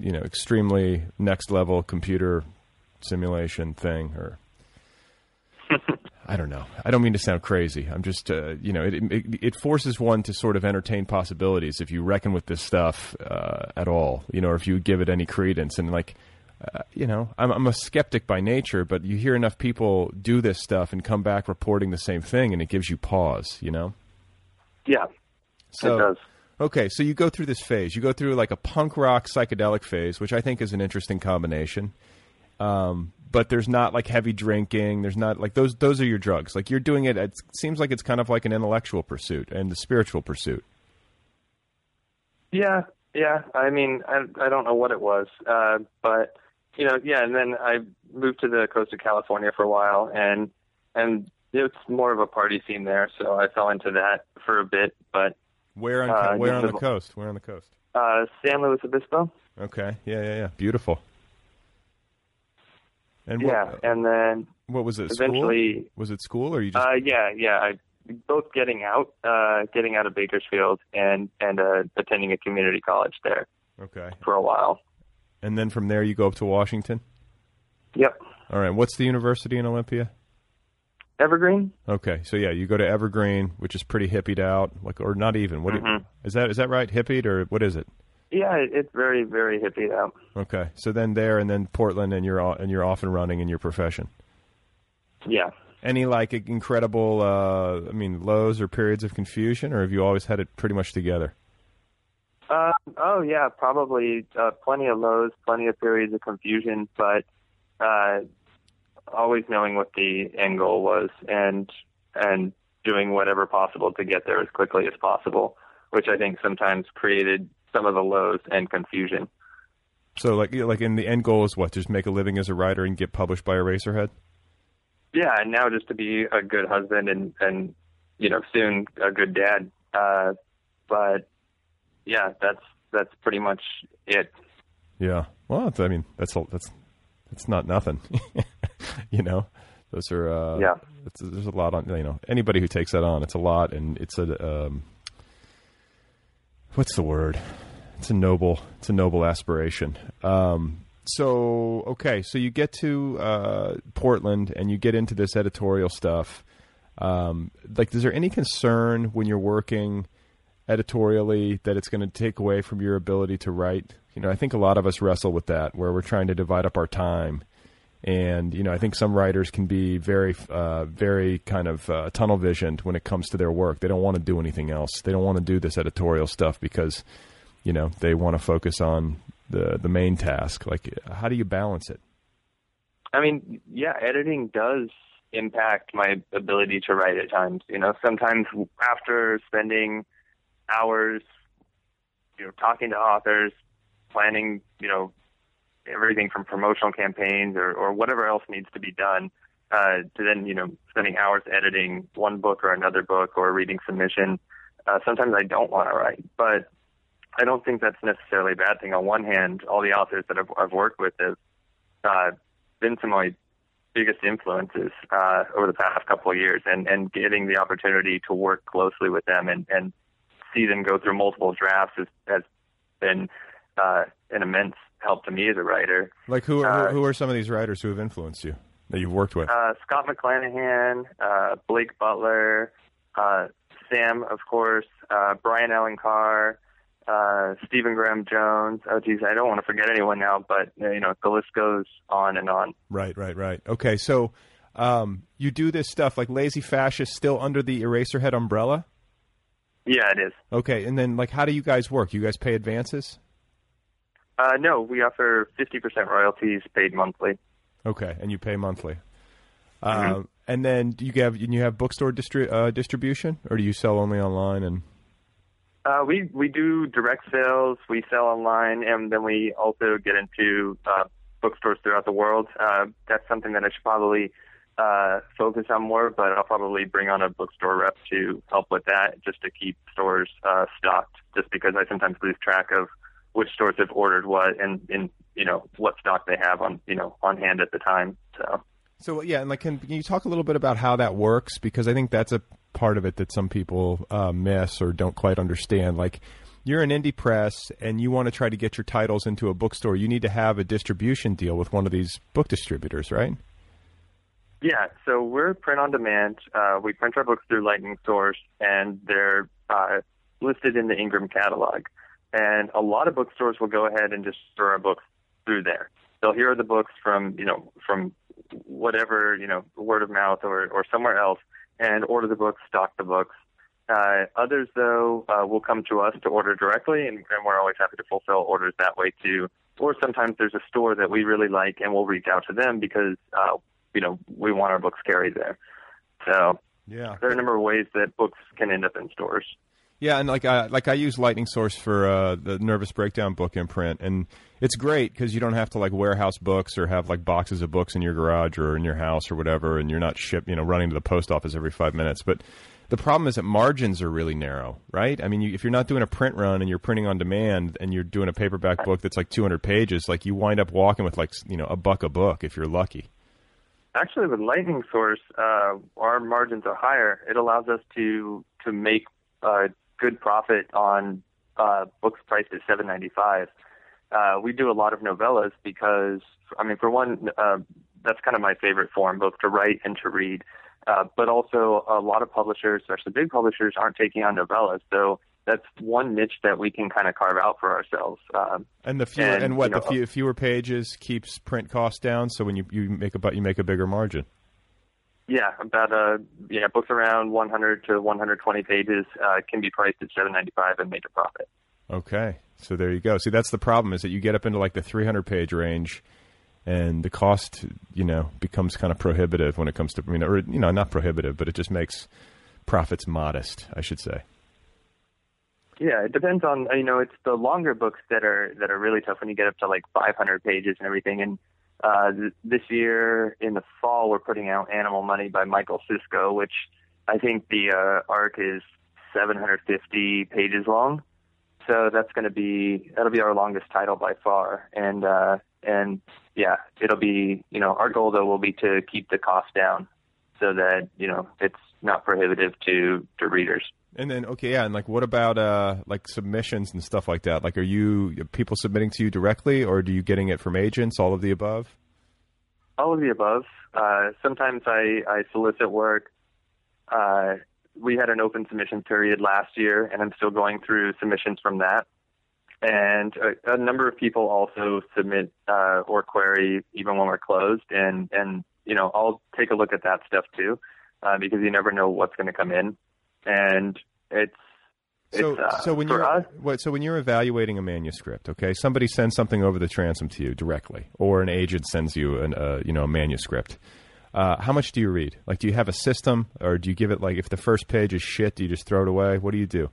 you know extremely next level computer simulation thing or. I don't know. I don't mean to sound crazy. I'm just, uh, you know, it, it it forces one to sort of entertain possibilities if you reckon with this stuff uh, at all, you know, or if you give it any credence. And like, uh, you know, I'm, I'm a skeptic by nature, but you hear enough people do this stuff and come back reporting the same thing, and it gives you pause, you know. Yeah, So it does. okay, so you go through this phase. You go through like a punk rock psychedelic phase, which I think is an interesting combination. Um, but there's not like heavy drinking. There's not like those. Those are your drugs. Like you're doing it. It seems like it's kind of like an intellectual pursuit and the spiritual pursuit. Yeah, yeah. I mean, I I don't know what it was, uh, but you know, yeah. And then I moved to the coast of California for a while, and and it's more of a party scene there, so I fell into that for a bit. But Where on Uh, where on the coast? Where on the coast? uh, San Luis Obispo, Okay. Yeah, yeah, yeah. Beautiful. And what, yeah, and then what was it? School? eventually, Was it school or you just? uh, yeah, yeah. I both getting out, uh, getting out of Bakersfield, and and uh, attending a community college there okay. for a while. And then from there you go up to Washington. Yep, All right. What's the university in Olympia? Evergreen. Okay, so yeah, you go to Evergreen, which is pretty hippied out, like or not even. What do you- is that? Is that right? Hippied or what is it? Yeah, it's very very hippie out. Okay, so then there and then Portland, and you're and you're off and running in your profession. Yeah. Any like incredible, uh, I mean, lows or periods of confusion, or have you always had it pretty much together? Uh, oh yeah, probably uh, plenty of lows, plenty of periods of confusion, but uh, always knowing what the end goal was and and doing whatever possible to get there as quickly as possible, which I think sometimes created some of the lows and confusion. So like like in the end goal is what? Just make a living as a writer and get published by Eraserhead. Yeah, and now just to be a good husband and and you know soon a good dad. Uh, but yeah, that's that's pretty much it. Yeah. Well, I mean, that's a, that's that's not nothing. you know, those are uh, Yeah. There's a lot on. You know, anybody who takes that on, it's a lot, and it's a um, what's the word? It's a noble. It's a noble aspiration. Um, so okay, so you get to uh, Portland and you get into this editorial stuff. Um, like, is there any concern when you're working? editorially that it's going to take away from your ability to write. You know, I think a lot of us wrestle with that where we're trying to divide up our time. And, you know, I think some writers can be very, uh, very kind of uh, tunnel visioned when it comes to their work. They don't want to do anything else. They don't want to do this editorial stuff because, you know, they want to focus on the, the main task. Like, how do you balance it? I mean, yeah, editing does impact my ability to write at times. You know, sometimes after spending hours, you know, talking to authors, planning, you know, everything from promotional campaigns or, or whatever else needs to be done, uh, to then, you know, spending hours editing one book or another book or reading submission. Uh, sometimes I don't want to write, but I don't think that's necessarily a bad thing. On one hand, all the authors that I've, I've worked with have uh, been some of my biggest influences uh, over the past couple of years, and and getting the opportunity to work closely with them and and see them go through multiple drafts has, has been uh, an immense help to me as a writer. Like, who are, Uh, who are some of these writers who have influenced you that you've worked with? Uh, Scott McClanahan, uh, Blake Butler, uh, Sam, of course, uh, Brian Allen Carr, uh, Stephen Graham Jones. Oh, geez, I don't want to forget anyone now, but uh, you know the list goes on and on. Right, right, right. Okay, so um, you do this stuff like Lazy Fascist still under the Eraserhead umbrella? Yeah, it is. Okay, and then like how do you guys work? You guys pay advances? Uh, no, we offer 50% royalties paid monthly. Okay, and you pay monthly. Mm-hmm. Um, and then do you have you have bookstore distri- uh, distribution, or do you sell only online? And Uh, we we do direct sales. We sell online, and then we also get into uh, bookstores throughout the world. Uh, that's something that I should probably uh, focus on more, but I'll probably bring on a bookstore rep to help with that, just to keep stores uh, stocked. Just because I sometimes lose track of which stores have ordered what and, and you know what stock they have on you know on hand at the time. So. so yeah, and like can, can you talk a little bit about how that works? Because I think that's a part of it that some people uh, miss or don't quite understand. Like you're an indie press and you want to try to get your titles into a bookstore, you need to have a distribution deal with one of these book distributors, right? Yeah, so we're print on demand. Uh, we print our books through Lightning Source, and they're uh, listed in the Ingram catalog. And a lot of bookstores will go ahead and just store our books through there. They'll hear the books from you know from whatever you know word of mouth or or somewhere else, and order the books, stock the books. Uh, others, though, uh, will come to us to order directly, and, and we're always happy to fulfill orders that way too. Or sometimes there's a store that we really like, and we'll reach out to them because uh, you know we want our books carried there. So yeah, there are a number of ways that books can end up in stores. Yeah, and like I like I use Lightning Source for uh, the Nervous Breakdown book imprint, and it's great because you don't have to like warehouse books or have like boxes of books in your garage or in your house or whatever, and you're not ship you know running to the post office every five minutes. But the problem is that margins are really narrow, right? I mean, you, if you're not doing a print run and you're printing on demand and you're doing a paperback book that's like 200 pages, like you wind up walking with like you know a buck a book if you're lucky. Actually, with Lightning Source, uh, our margins are higher. It allows us to to make uh, good profit on uh, books priced at seven ninety five. Uh, we do a lot of novellas because, I mean, for one, uh, that's kind of my favorite form, both to write and to read. Uh, but also, a lot of publishers, especially big publishers, aren't taking on novellas. So that's one niche that we can kind of carve out for ourselves. Um, and the fewer and, and what you know, the few, fewer pages keeps print costs down. So when you you make a you make a bigger margin. Yeah, about uh, yeah, books around 100 to 120 pages uh, can be priced at 7.95 and make a profit. Okay, so there you go. See, that's the problem is that you get up into like the 300 page range, and the cost, you know, becomes kind of prohibitive when it comes to, I mean, or you know, not prohibitive, but it just makes profits modest, I should say. Yeah, it depends on you know, it's the longer books that are that are really tough when you get up to like 500 pages and everything, and uh, th- this year in the fall, we're putting out Animal Money by Michael Cisco, which I think the uh, arc is 750 pages long. So that's going to be that'll be our longest title by far, and uh, and yeah, it'll be you know our goal though will be to keep the cost down so that you know it's not prohibitive to to readers. And then okay, yeah, and like what about uh like submissions and stuff like that? Like are you people submitting to you directly or do you getting it from agents, all of the above? All of the above. Uh sometimes I I solicit work. Uh we had an open submission period last year and I'm still going through submissions from that. And a, a number of people also submit uh or query even when we're closed and and you know, I'll take a look at that stuff too. Uh, because you never know what's going to come in and it's so, uh, so when you're what, so when you're evaluating a manuscript, okay, somebody sends something over the transom to you directly, or an agent sends you an uh, you know a manuscript. Uh, how much do you read? Like, do you have a system, or do you give it like if the first page is shit, do you just throw it away? What do you do?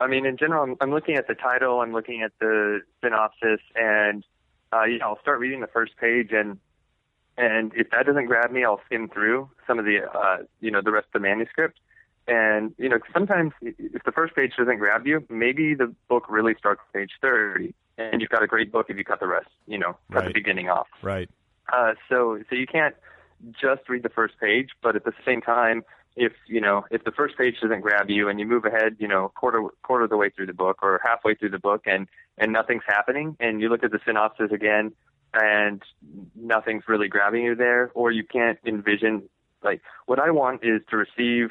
I mean, in general, I'm, I'm looking at the title, I'm looking at the synopsis, and uh, you know, I'll start reading the first page, and and if that doesn't grab me, I'll skim through some of the uh, you know the rest of the manuscript. And you know, sometimes if the first page doesn't grab you, maybe the book really starts page thirty, and you've got a great book if you cut the rest, you know, cut Right. the beginning off. Right. Uh, so so you can't just read the first page, but at the same time, if you know if the first page doesn't grab you and you move ahead, you know, quarter quarter of the way through the book or halfway through the book, and and nothing's happening, and you look at the synopsis again, and nothing's really grabbing you there, or you can't envision like what I want is to receive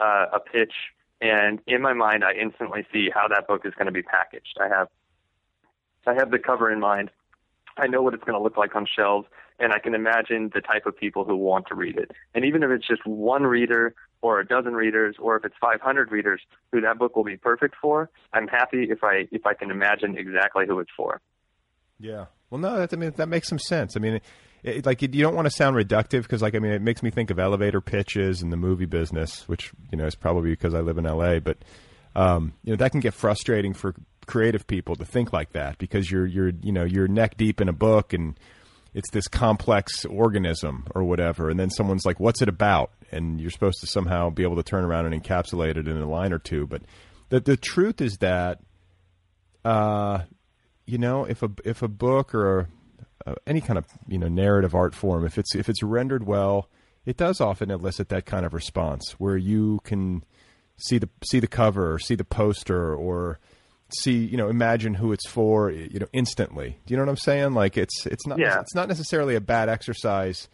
uh, a pitch, and in my mind, I instantly see how that book is going to be packaged. I have I have the cover in mind. I know what it's going to look like on shelves, and I can imagine the type of people who want to read it. And even if it's just one reader or a dozen readers, or if it's 500 readers who that book will be perfect for, I'm happy if I if I can imagine exactly who it's for. Yeah. Well, no, that, I mean that makes some sense. I mean, it, like you don't want to sound reductive because, like, I mean, it makes me think of elevator pitches and the movie business, which you know is probably because I live in L.A. But um, you know that can get frustrating for creative people to think like that because you're you're you know you're neck deep in a book and it's this complex organism or whatever, and then someone's like, "What's it about?" and you're supposed to somehow be able to turn around and encapsulate it in a line or two. But the the truth is that. Uh, you know, if a if a book or a, uh, any kind of you know narrative art form, if it's if it's rendered well it does often elicit that kind of response where you can see the see the cover or see the poster or see you know imagine who it's for you know instantly. Do you know what I'm saying? Like it's it's not Yeah. it's not necessarily a bad exercise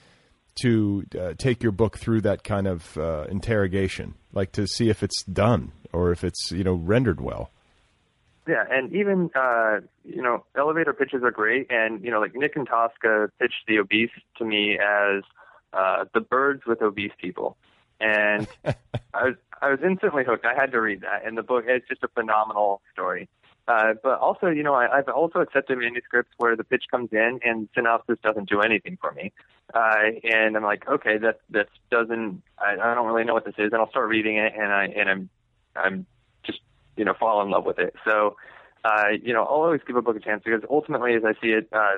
to uh, take your book through that kind of uh, interrogation, like to see if it's done or if it's you know rendered well. Yeah, and even uh, you know, elevator pitches are great, and you know, like Nick Antosca pitched the obese to me as uh, the birds with obese people, and I was I was instantly hooked. I had to read that, and the book it's just a phenomenal story. Uh, but also, you know, I, I've also accepted manuscripts where the pitch comes in and synopsis doesn't do anything for me, uh, and I'm like, okay, that that doesn't. I, I don't really know what this is, and I'll start reading it, and I and I'm I'm you know fall in love with it. So, uh, you know, I'll always give a book a chance because ultimately, as I see it, uh,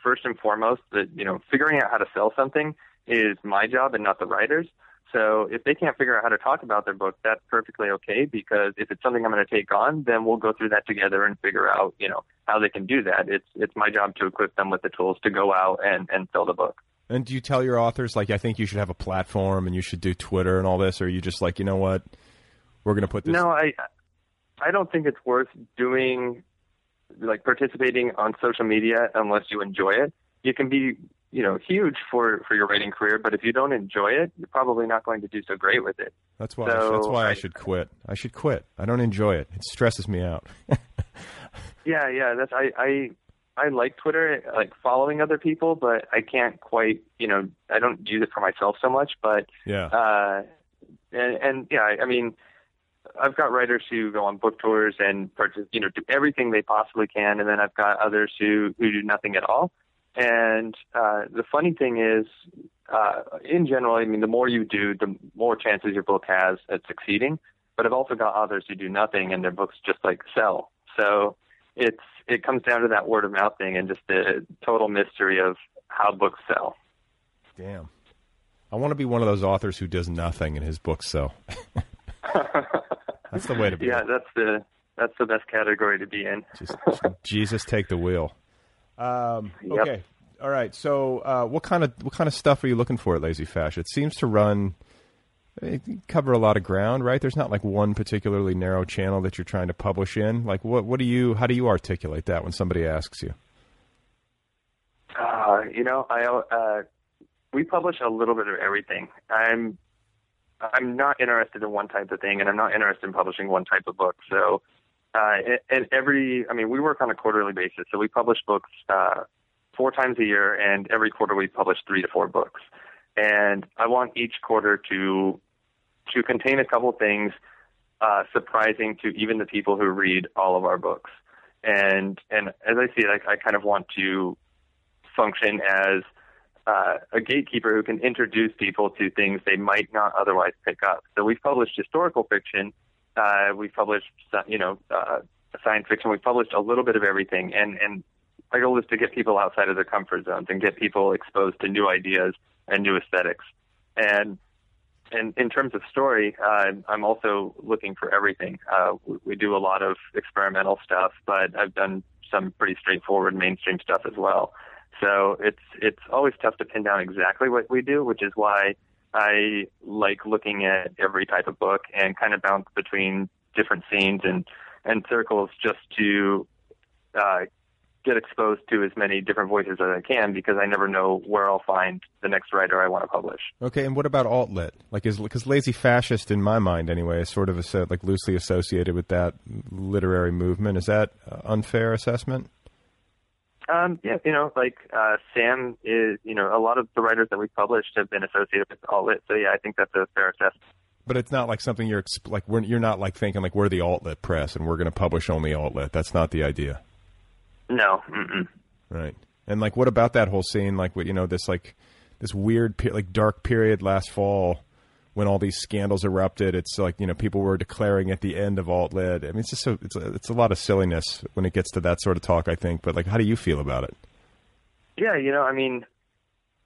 first and foremost, that you know, figuring out how to sell something is my job and not the writer's. So if they can't figure out how to talk about their book, that's perfectly okay because if it's something I'm going to take on, then we'll go through that together and figure out, you know, how they can do that. It's it's my job to equip them with the tools to go out and and sell the book. And do you tell your authors like I think you should have a platform and you should do Twitter and all this, or are you just like you know what, we're going to put this? No, I I don't think it's worth doing like participating on social media unless you enjoy it. You can be, you know, huge for for your writing career, but if you don't enjoy it, you're probably not going to do so great with it. That's why. I So, should, that's why I, I- should quit. I should quit. I don't enjoy it. It stresses me out. Yeah, yeah, that's I I I like Twitter, like following other people, but I can't quite, you know, I don't use it for myself so much, but yeah. uh and and yeah, I, I mean I've got writers who go on book tours and purchase, you know, do everything they possibly can, and then I've got others who who do nothing at all. And uh, the funny thing is, uh, in general, I mean, the more you do, the more chances your book has at succeeding. But I've also got others who do nothing, and their books just like sell. So it's it comes down to that word of mouth thing and just the total mystery of how books sell. Damn. I want to be one of those authors who does nothing and his books sell. That's the way to be. Yeah, that's the that's the best category to be in. Just Jesus, take the wheel. Um, Yep. okay, all right. So, uh, what kind of what kind of stuff are you looking for at Lazy Fash? It seems to run cover a lot of ground, right? There's not like one particularly narrow channel that you're trying to publish in. Like, what what do you how do you articulate that when somebody asks you? Uh, you know, I uh, we publish a little bit of everything. I'm I'm not interested in one type of thing, and I'm not interested in publishing one type of book. So, uh, and- every, I mean, we work on a quarterly basis, so we publish books uh, four times a year, and every quarter we publish three to four books. And I want each quarter to to contain a couple things uh, surprising to even the people who read all of our books. And and as I see it, I, I kind of want to function as uh, a gatekeeper who can introduce people to things they might not otherwise pick up. So we've published historical fiction, uh, we've published you know uh, science fiction, we've published a little bit of everything, and and my goal is to get people outside of their comfort zones and get people exposed to new ideas and new aesthetics. And and in terms of story, uh, I'm also looking for everything. Uh, we, we do a lot of experimental stuff, but I've done some pretty straightforward mainstream stuff as well. So it's it's always tough to pin down exactly what we do, which is why I like looking at every type of book and kind of bounce between different scenes and and circles just to uh, get exposed to as many different voices as I can because I never know where I'll find the next writer I want to publish. Okay, and what about alt lit? Like, is because lazy fascist in my mind anyway is sort of like loosely associated with that literary movement. Is that unfair assessment? Um, yeah, you know, like uh, Sam is, you know, a lot of the writers that we've published have been associated with alt lit. So yeah, I think that's a fair assessment. But it's not like something you're exp- like we're, you're not like thinking like we're the alt lit press and we're going to publish only alt lit. That's not the idea, No, mm-mm. right? And like, what about that whole scene? Like, what you know, this like this weird pe- like dark period last fall when all these scandals erupted. It's like you know people were declaring at the end of alt lit. I mean, it's just it's a, it's a lot of silliness when it gets to that sort of talk. I think, but like, how do you feel about it? yeah, you know, I mean,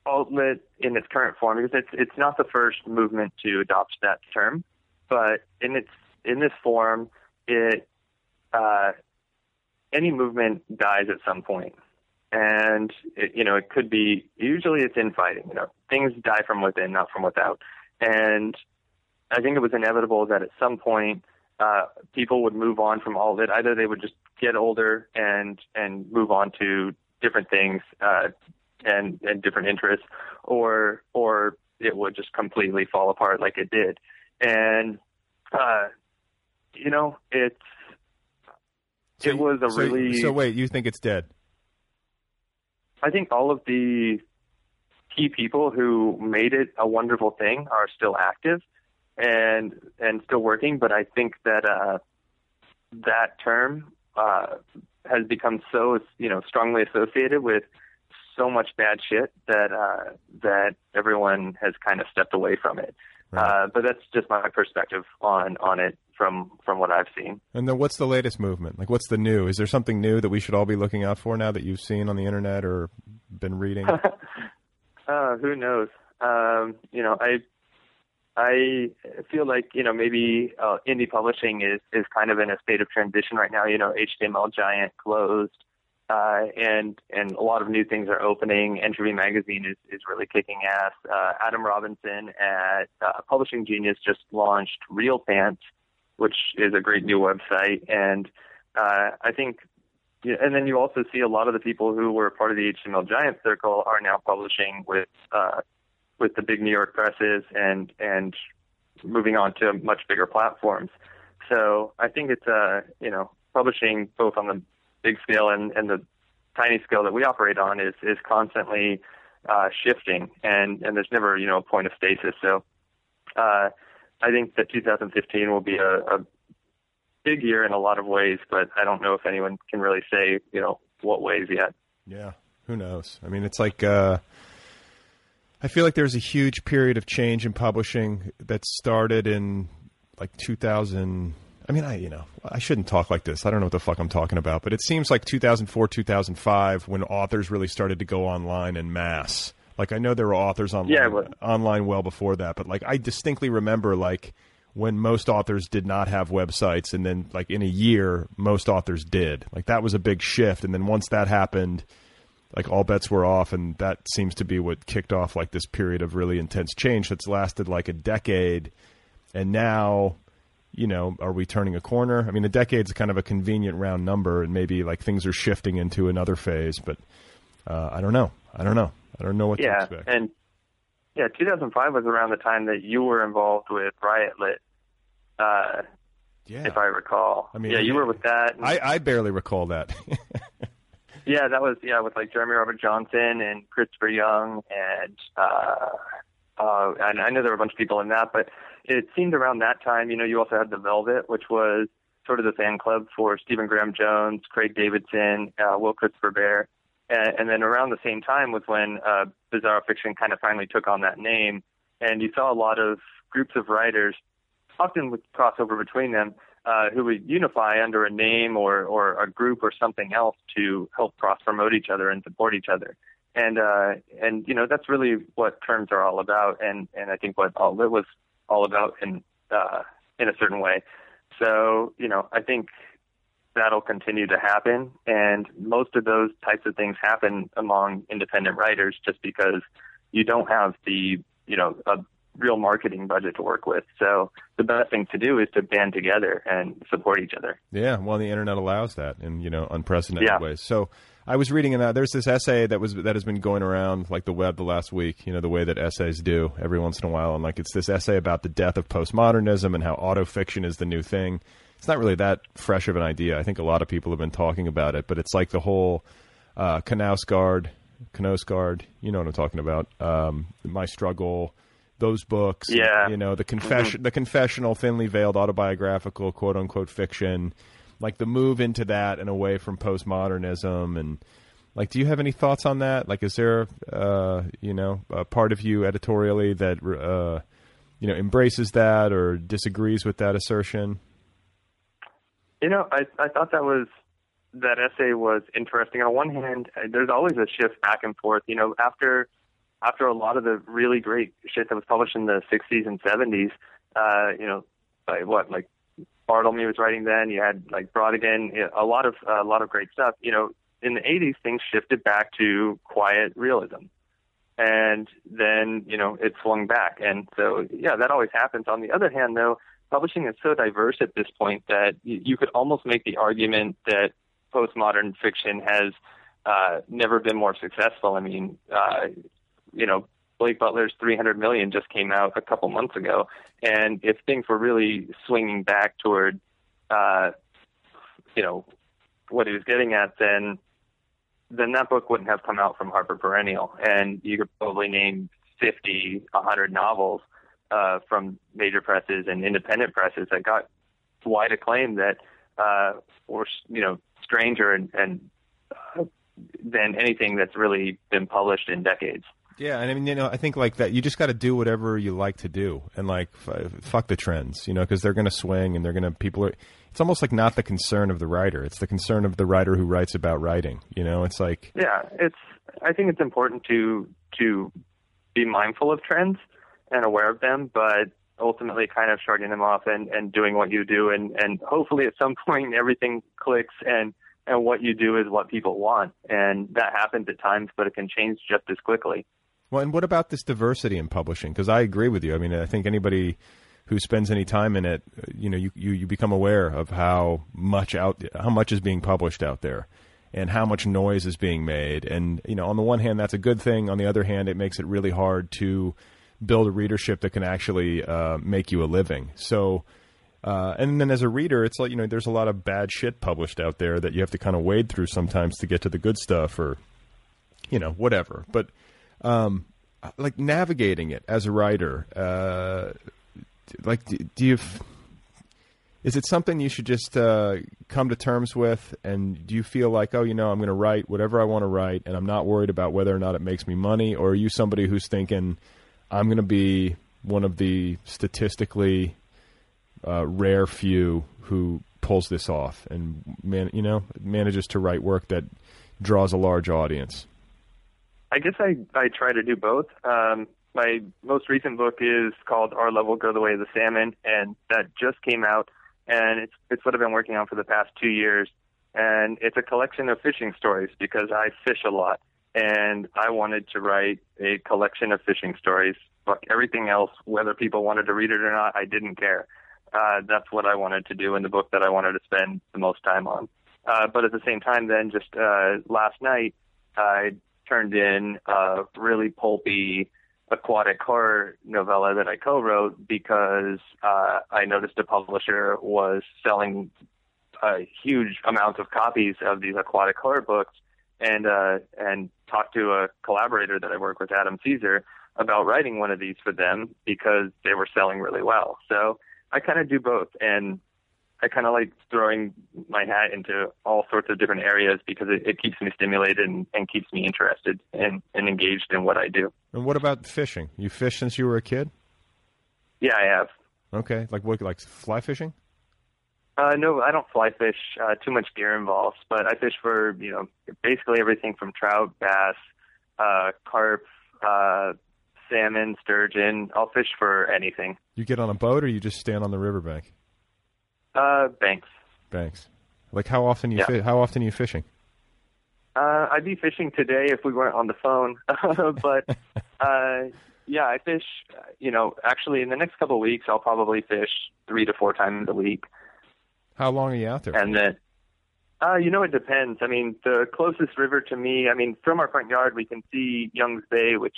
alt lit in its current form because it's it's not the first movement to adopt that term, but in its in this form, it uh, any movement dies at some point, and it, you know it could be usually it's infighting. You know, things die from within, not from without, and I think it was inevitable that at some point uh, people would move on from all of it. Either they would just get older and and move on to different things uh, and and different interests, or or it would just completely fall apart like it did. And uh, you know, it's So it was a so- really. So wait, you think it's dead? I think all of the key people who made it a wonderful thing are still active and and still working. But I think that uh, that term uh, has become so you know strongly associated with so much bad shit that uh, that everyone has kind of stepped away from it. Uh, but that's just my perspective on on it from from what I've seen. And then what's the latest movement? Like, what's the new? Is there something new that we should all be looking out for now that you've seen on the internet or been reading? Uh, who knows? Um, you know, I I feel like you know maybe uh, indie publishing is is kind of in a state of transition right now. You know, HTML Giant closed, uh, and and a lot of new things are opening. Entropy Magazine is is really kicking ass. Uh, Adam Robinson at uh, Publishing Genius just launched Real Pants, which is a great new website, and uh, I think yeah, and then you also see a lot of the people who were part of the HTML Giant Circle are now publishing with uh, with the big New York presses and and moving on to much bigger platforms. So I think it's uh you know publishing both on the big scale and, and the tiny scale that we operate on is is constantly uh, shifting and and there's never you know a point of stasis. So uh, I think that 2015 will be a, a big year in a lot of ways, but I don't know if anyone can really say, you know, what ways yet. Yeah, who knows? I mean, it's like uh, I feel like there's a huge period of change in publishing that started in like 2000. I mean, I you know I shouldn't talk like this. I don't know what the fuck I'm talking about, but it seems like 2004, 2005 when authors really started to go online en masse. Like I know there were authors online Yeah, but- online well before that, but like I distinctly remember like when most authors did not have websites and then like in a year most authors did. Like that was a big shift and then once that happened like all bets were off and that seems to be what kicked off like this period of really intense change that's lasted like a decade. And now you know are we turning a corner? I mean a decade's kind of a convenient round number and maybe like things are shifting into another phase but uh, i don't know. I don't know. I don't know what to expect. and yeah, 2005 was around the time that you were involved with Riot Lit, uh, yeah if I recall. I mean, yeah, you were with that. and- I, I barely recall that Yeah, that was yeah with like Jeremy Robert Johnson and Christopher Young and uh, uh, and I know there were a bunch of people in that, but it seemed around that time. You know, you also had the Velvet, which was sort of the fan club for Stephen Graham Jones, Craig Davidson, uh, Will Christopher Baer, and, and then around the same time was when uh, Bizarro Fiction kind of finally took on that name, and you saw a lot of groups of writers, often with crossover between them, uh, who would unify under a name or, or a group or something else to help cross promote each other and support each other. And uh, and you know that's really what terms are all about, and and I think what all it was all about in uh, in a certain way. So you know I think that'll continue to happen, and most of those types of things happen among independent writers just because you don't have the you know a real marketing budget to work with. So the best thing to do is to band together and support each other. Yeah, well, the internet allows that in you know unprecedented Yeah. ways. So I was reading in that there's this essay that was that has been going around like the web the last week. You know the way that essays do every once in a while, and like it's this essay about the death of postmodernism and how autofiction is the new thing. It's not really that fresh of an idea. I think a lot of people have been talking about it, but it's like the whole uh, Knausgard. You know what I'm talking about? Um, My struggle. Those books, Yeah. you know, the confession, the confessional, thinly veiled autobiographical, quote unquote fiction, like the move into that and away from postmodernism, and like, do you have any thoughts on that? Like, is there, uh, you know, a part of you editorially that, uh, you know, embraces that or disagrees with that assertion? You know, I I thought that was that essay was interesting. On one hand, there's always a shift back and forth. You know, after after a lot of the really great shit that was published in the 60s and 70s, uh, you know, by what like Barthelme was writing then. You had like Brautigan, a lot of a lot of great stuff. You know, in the 80s, things shifted back to quiet realism. And then, you know, it swung back. And so, yeah, that always happens. On the other hand, though, publishing is so diverse at this point that you, could almost make the argument that postmodern fiction has uh, never been more successful. I mean, uh, you know, Blake Butler's 300 million just came out a couple months ago, and if things were really swinging back toward, uh, you know, what he was getting at, then then that book wouldn't have come out from Harper Perennial, and you could probably name 50, 100 novels uh, from major presses and independent presses that got wide acclaim that uh, were, you know, stranger and, and uh, than anything that's really been published in decades. Yeah, and I mean, you know, I think like that. You just got to do whatever you like to do, and like f- fuck the trends, you know, because they're going to swing, and they're going to people are. It's almost like not the concern of the writer; it's the concern of the writer who writes about writing. You know, it's like yeah, it's. I think it's important to to be mindful of trends and aware of them, but ultimately kind of shrugging them off and and doing what you do, and and hopefully at some point everything clicks and and what you do is what people want, and that happens at times, but it can change just as quickly. Well, and what about this diversity in publishing? Because I agree with you. I mean, I think anybody who spends any time in it, you know, you, you, you become aware of how much out how much is being published out there, and how much noise is being made. And you know, on the one hand, that's a good thing. On the other hand, it makes it really hard to build a readership that can actually uh, make you a living. So. Uh, and then as a reader, it's like you know, there's a lot of bad shit published out there that you have to kind of wade through sometimes to get to the good stuff, or you know, whatever. But um, like navigating it as a writer, uh, like do, do you? F- is it something you should just uh, come to terms with? And do you feel like, oh, you know, I'm going to write whatever I want to write, and I'm not worried about whether or not it makes me money? Or are you somebody who's thinking, I'm going to be one of the statistically uh, rare few who pulls this off and man, you know, manages to write work that draws a large audience? I guess I I try to do both. Um, my most recent book is called Our Love Will Go the Way of the Salmon, and that just came out, and it's it's what I've been working on for the past two years, and it's a collection of fishing stories because I fish a lot, and I wanted to write a collection of fishing stories. Fuck everything else, whether people wanted to read it or not, I didn't care. Uh, that's what I wanted to do in the book that I wanted to spend the most time on. Uh, but at the same time, then just uh, last night, I turned in a really pulpy aquatic horror novella that I co-wrote because uh, I noticed a publisher was selling a huge amount of copies of these aquatic horror books, and uh, and talked to a collaborator that I work with, Adam Cesare, about writing one of these for them because they were selling really well. So I kind of do both, and I kind of like throwing my hat into all sorts of different areas because it, it keeps me stimulated and, and keeps me interested and, and engaged in what I do. And what about fishing? You fish since you were a kid? Yeah, I have. Okay, like what, like fly fishing? Uh, no, I don't fly fish. Uh, too much gear involved, but I fish for you know basically everything from trout, bass, uh, carp, uh, salmon, sturgeon. I'll fish for anything. You get on a boat, or you just stand on the riverbank? Uh, banks. Banks. Like how often you Yeah. fi- how often are you fishing? Uh, I'd be fishing today if we weren't on the phone, but uh, yeah, I fish. uh, You know, actually, in the next couple of weeks, I'll probably fish three to four times a week, How long are you out there? and then. Uh, you know, it depends. I mean, the closest river to me, I mean, from our front yard, we can see Young's Bay, which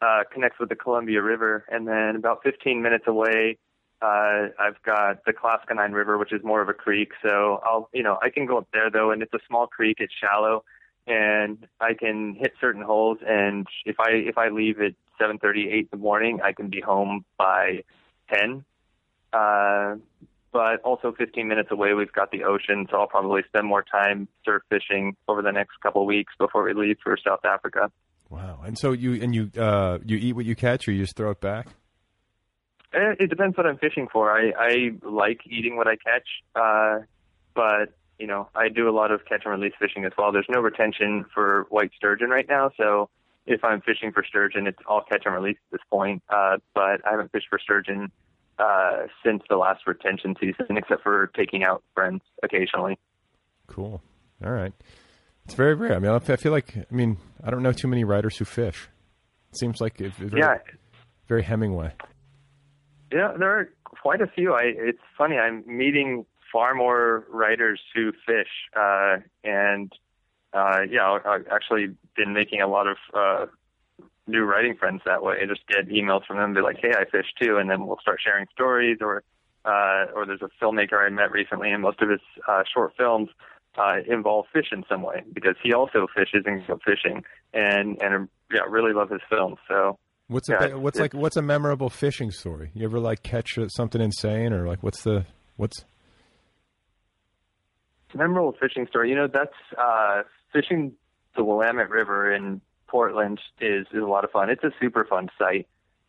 uh, connects with the Columbia River. And then about 15 minutes away, uh, I've got the Klaskanine River, which is more of a creek. So I'll, you know, I can go up there though, and it's a small creek. It's shallow, and I can hit certain holes. And if I if I leave at 7:30, 8 in the morning, I can be home by 10. Uh, but also 15 minutes away, we've got the ocean, so I'll probably spend more time surf fishing over the next couple of weeks before we leave for South Africa. Wow. And so you and you uh, you eat what you catch, or you just throw it back? Eh, It depends what I'm fishing for. I, I like eating what I catch, uh, but you know I do a lot of catch and release fishing as well. There's no retention for white sturgeon right now, so if I'm fishing for sturgeon, it's all catch and release at this point. Uh, but I haven't fished for sturgeon uh, since the last retention season, except for taking out friends occasionally. Cool. All right. It's very rare. I mean, I feel like I mean I don't know too many writers who fish. It seems like it, it very, Yeah. very Hemingway. Yeah, there are quite a few. I it's funny. I'm meeting far more writers who fish, uh, and uh, yeah, I- I've actually been making a lot of uh, new writing friends that way. I just get emails from them, and be like, "Hey, I fish too," and then we'll start sharing stories. Or, uh, or there's a filmmaker I met recently, and most of his uh, short films uh, involve fish in some way because he also fishes and goes fishing, and and yeah, really love his films. So. What's a, Yeah, ba- what's like what's a memorable fishing story? You ever like catch uh, something insane or like what's the what's memorable fishing story. You know, that's uh, fishing the Willamette River in Portland is is a lot of fun. It's a super fun site,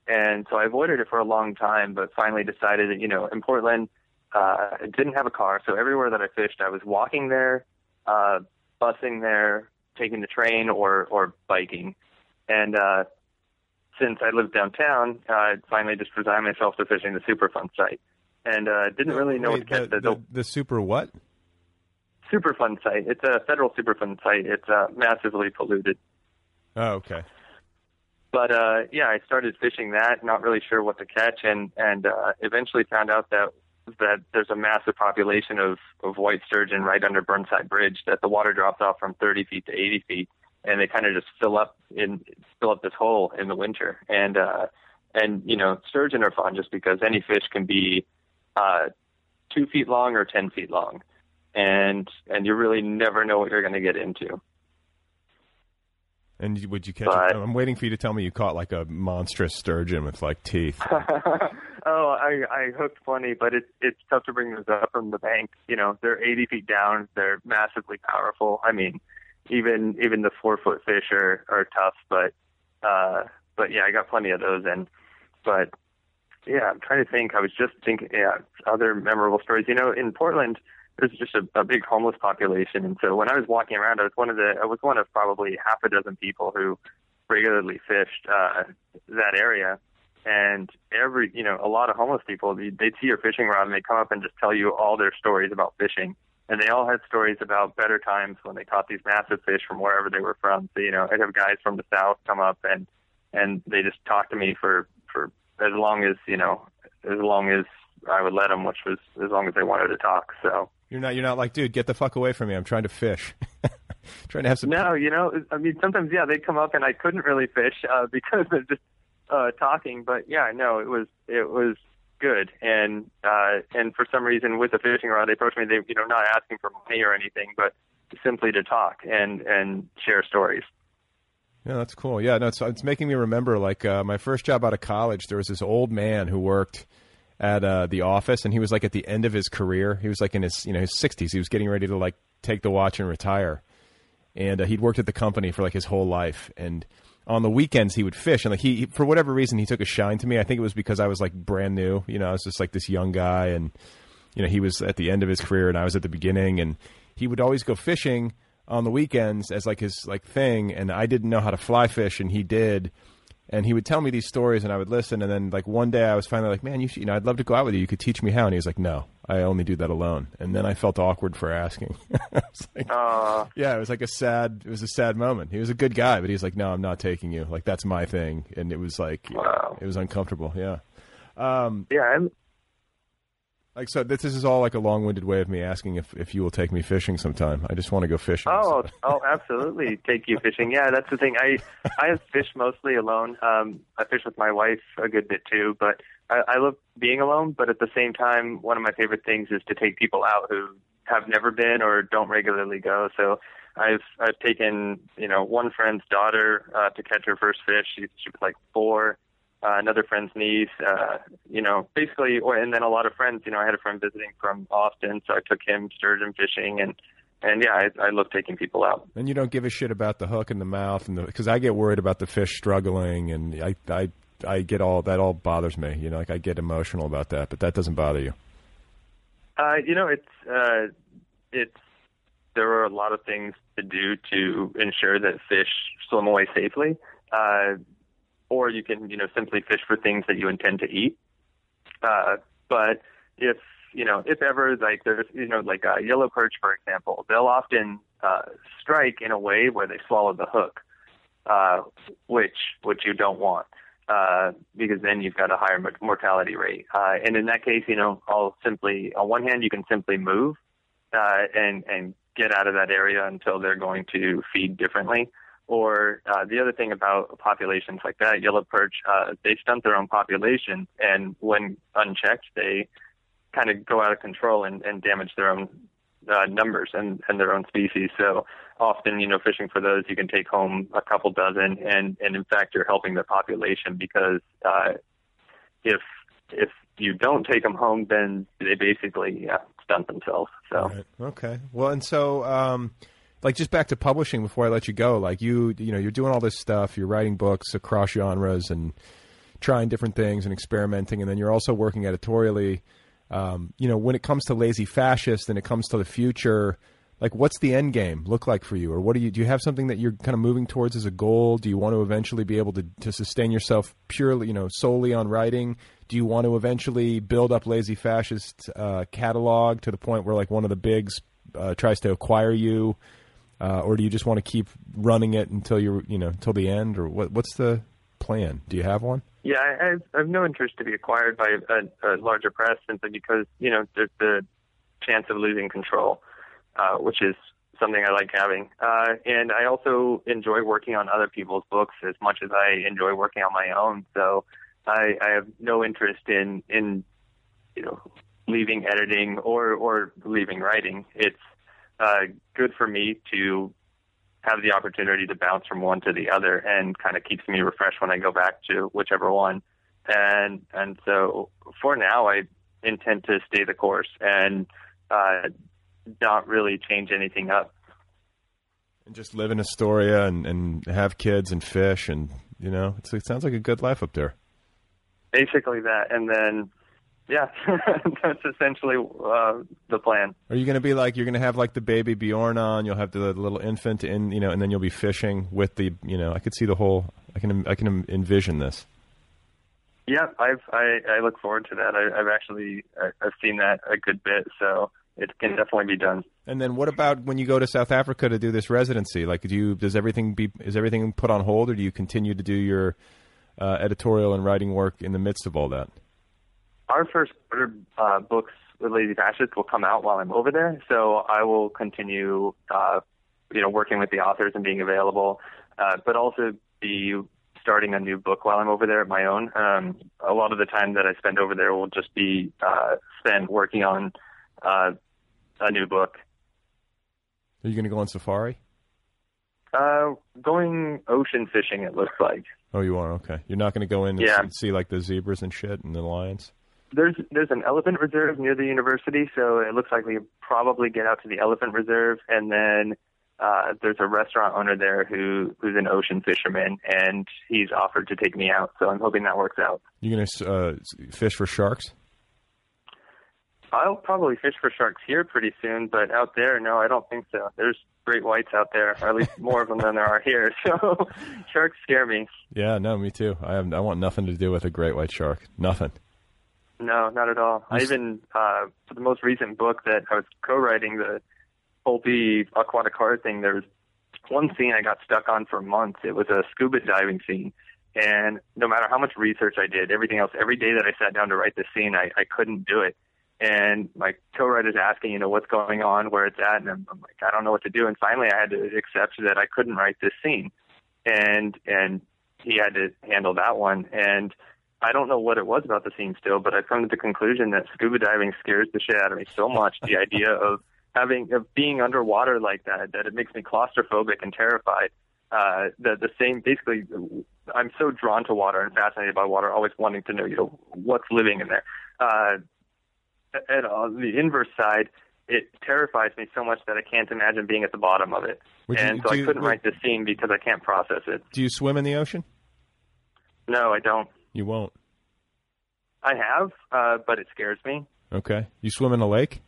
and so I avoided it for a long time, but finally decided that you know in Portland, uh, I didn't have a car, so everywhere that I fished, I was walking there, uh, busing there, taking the train, or or biking, and. uh since I lived downtown, uh, I finally just resigned myself to fishing the Superfund site, and uh, didn't really know Wait, what to the, catch. the, the super what? Superfund site. It's a federal Superfund site. It's uh, massively polluted. Oh, okay. But uh, yeah, I started fishing that, not really sure what to catch, and and uh, eventually found out that that there's a massive population of of white sturgeon right under Burnside Bridge. That the water drops off from 30 feet to 80 feet, and they kind of just fill up in fill up this hole in the winter. And uh, and you know, sturgeon are fun just because any fish can be uh, two feet long or 10 feet long, and and you really never know what you're going to get into. And you- would you catch? But- I'm waiting for you to tell me you caught like a monstrous sturgeon with like teeth. oh, I I hooked plenty, but it's it's tough to bring those up from the bank. You know, they're 80 feet down. They're massively powerful. I mean, even even the four foot fish are are tough, but uh, but yeah, I got plenty of those. And but yeah, I'm trying to think. I was just thinking, yeah, other memorable stories. You know, in Portland, there's just a, a big homeless population, and so when I was walking around, I was one of the I was one of probably half a dozen people who regularly fished uh, that area. And every, you know, a lot of homeless people, they, they'd see your fishing rod and they come up and just tell you all their stories about fishing. And they all had stories about better times when they caught these massive fish from wherever they were from. So, you know, I'd have guys from the south come up and, and they just talk to me for, for as long as, you know, as long as I would let them, which was as long as they wanted to talk. So, You're not. You're not like, dude, get the fuck away from me. I'm trying to fish. trying to have some. No, you know, I mean, sometimes yeah, they'd come up and I couldn't really fish uh, because of just uh, talking. But yeah, no, it was it was good, and uh, and for some reason with the fishing rod, they approached me. They you know not asking for money or anything, but simply to talk and and share stories. Yeah, that's cool. Yeah, no, it's, it's making me remember like uh, my first job out of college. There was this old man who worked at uh, the office, and he was like at the end of his career. He was like in his you know his sixties. He was getting ready to like take the watch and retire. And uh, he'd worked at the company for like his whole life. And on the weekends he would fish. And like he, he- for whatever reason, he took a shine to me. I think it was because I was like brand new. You know, I was just like this young guy, and you know he was at the end of his career, and I was at the beginning. And he would always go fishing on the weekends as like his like thing. And I didn't know how to fly fish, and he did and he would tell me these stories and I would listen and then like one day I was finally like man you should, you know I'd love to go out with you. You could teach me how. And he was like no I only do that alone. And then I felt awkward for asking. Like, Uh, yeah it was like a sad it was a sad moment. He was a good guy but he was like no I'm not taking you. Like that's my thing. And it was like Wow. it was uncomfortable yeah. Um yeah, I'm, like so this this is all like a long-winded way of me asking if if you will take me fishing sometime I just want to go fishing Oh, oh, absolutely. Take you fishing. Yeah, that's the thing. I I fish mostly alone. Um, I fish with my wife a good bit too, but I, I love being alone. But at the same time, one of my favorite things is to take people out who have never been or don't regularly go. So I've I've taken you know one friend's daughter uh, to catch her first fish. She, she was like four. Uh, another friend's niece, uh, you know, basically, or, and then a lot of friends, you know, I had a friend visiting from Austin, so I took him sturgeon fishing and, and yeah, I, I love taking people out. And you don't give a shit about the hook in the mouth, and the because I get worried about the fish struggling, and I I I get all that all bothers me. You know, like I get emotional about that, but that doesn't bother you. Uh, you know, it's uh, it's there are a lot of things to do to ensure that fish swim away safely, uh, or you can you know simply fish for things that you intend to eat. Uh, but if you know, if ever like there's you know like uh, yellow perch for example, they'll often uh, strike in a way where they swallow the hook, uh, which which you don't want uh, because then you've got a higher mortality rate. Uh, and in that case, you know, I'll simply on one hand you can simply move uh, and and get out of that area until they're going to feed differently. Or uh, the other thing about populations like that, yellow perch, uh, they stunt their own population, and when unchecked, they kind of go out of control and, and damage their own uh, numbers and, and their own species. So often, you know, fishing for those, you can take home a couple dozen, and and in fact, you're helping the population because uh, if if you don't take them home, then they basically yeah, stunt themselves. So right. okay, well, and so. Um like just back to publishing before I let you go. Like you, you know, you're doing all this stuff. You're writing books across genres and trying different things and experimenting, and then you're also working editorially. Um, you know, when it comes to lazy fascist and it comes to the future, like what's the end game look like for you, or what do you do? You have something that you're kind of moving towards as a goal? Do you want to eventually be able to to sustain yourself purely, you know, solely on writing? Do you want to eventually build up lazy fascist uh, catalog to the point where like one of the bigs uh, tries to acquire you? Uh, or do you just want to keep running it until you're you know until the end, or what? What's the plan? Do you have one? Yeah, I have, I have no interest to be acquired by a, a larger press simply because you know there's the chance of losing control, uh, which is something I like having. Uh, and I also enjoy working on other people's books as much as I enjoy working on my own. So I, I have no interest in in you know leaving editing or or leaving writing. It's uh, good for me to have the opportunity to bounce from one to the other and kind of keeps me refreshed when I go back to whichever one. And and so for now, I intend to stay the course and uh, not really change anything up. And just live in Astoria and, and have kids and fish and you know it sounds like a good life up there. Basically that, and then yeah, that's essentially uh, the plan. Are you going to be like you're going to have like the BabyBjörn on? You'll have the little infant in, you know, and then you'll be fishing with the, you know, I could see the whole. I can I can envision this. Yeah, I've I, I look forward to that. I, I've actually I've seen that a good bit, so it can definitely be done. And then what about when you go to South Africa to do this residency? Like, do you does everything be is everything put on hold, or do you continue to do your uh, editorial and writing work in the midst of all that? Our first quarter uh, books with Lazy Fascist will come out while I'm over there, so I will continue, uh, you know, working with the authors and being available, uh, but also be starting a new book while I'm over there at my own. Um, a lot of the time that I spend over there will just be uh, spent working on uh, a new book. Are you going to go on safari? Uh, going ocean fishing, it looks like. Oh, you are okay. You're not going to go in and Yeah. see, see like the zebras and shit and the lions. There's there's an elephant reserve near the university, so it looks like we probably get out to the elephant reserve, and then uh, there's a restaurant owner there who who's an ocean fisherman, and he's offered to take me out. So I'm hoping that works out. You are going to uh, fish for sharks? I'll probably fish for sharks here pretty soon, but out there, no, I don't think so. There's great whites out there, or at least more of them than there are here. So sharks scare me. Yeah, no, me too. I have I want nothing to do with a great white shark. Nothing. No, not at all. I even uh, for the most recent book that I was co-writing, the pulpy aquatic horror thing. There was one scene I got stuck on for months. It was a scuba diving scene, and no matter how much research I did, everything else, every day that I sat down to write the scene, I, I couldn't do it. And my co-writer's asking, you know, what's going on, where it's at, and I'm, I'm like, I don't know what to do. And finally, I had to accept that I couldn't write this scene, and and he had to handle that one. And I don't know what it was about the scene still, but I've come to the conclusion that scuba diving scares the shit out of me so much. the idea of having of being underwater like that that it makes me claustrophobic and terrified. Uh, the the same basically, I'm so drawn to water and fascinated by water, always wanting to know you know what's living in there. Uh, and on the inverse side, it terrifies me so much that I can't imagine being at the bottom of it. Would you- and so I you- couldn't write this scene because I can't process it. Do you swim in the ocean? No, I don't. You won't. I have, uh, but it scares me. Okay. You swim in a lake?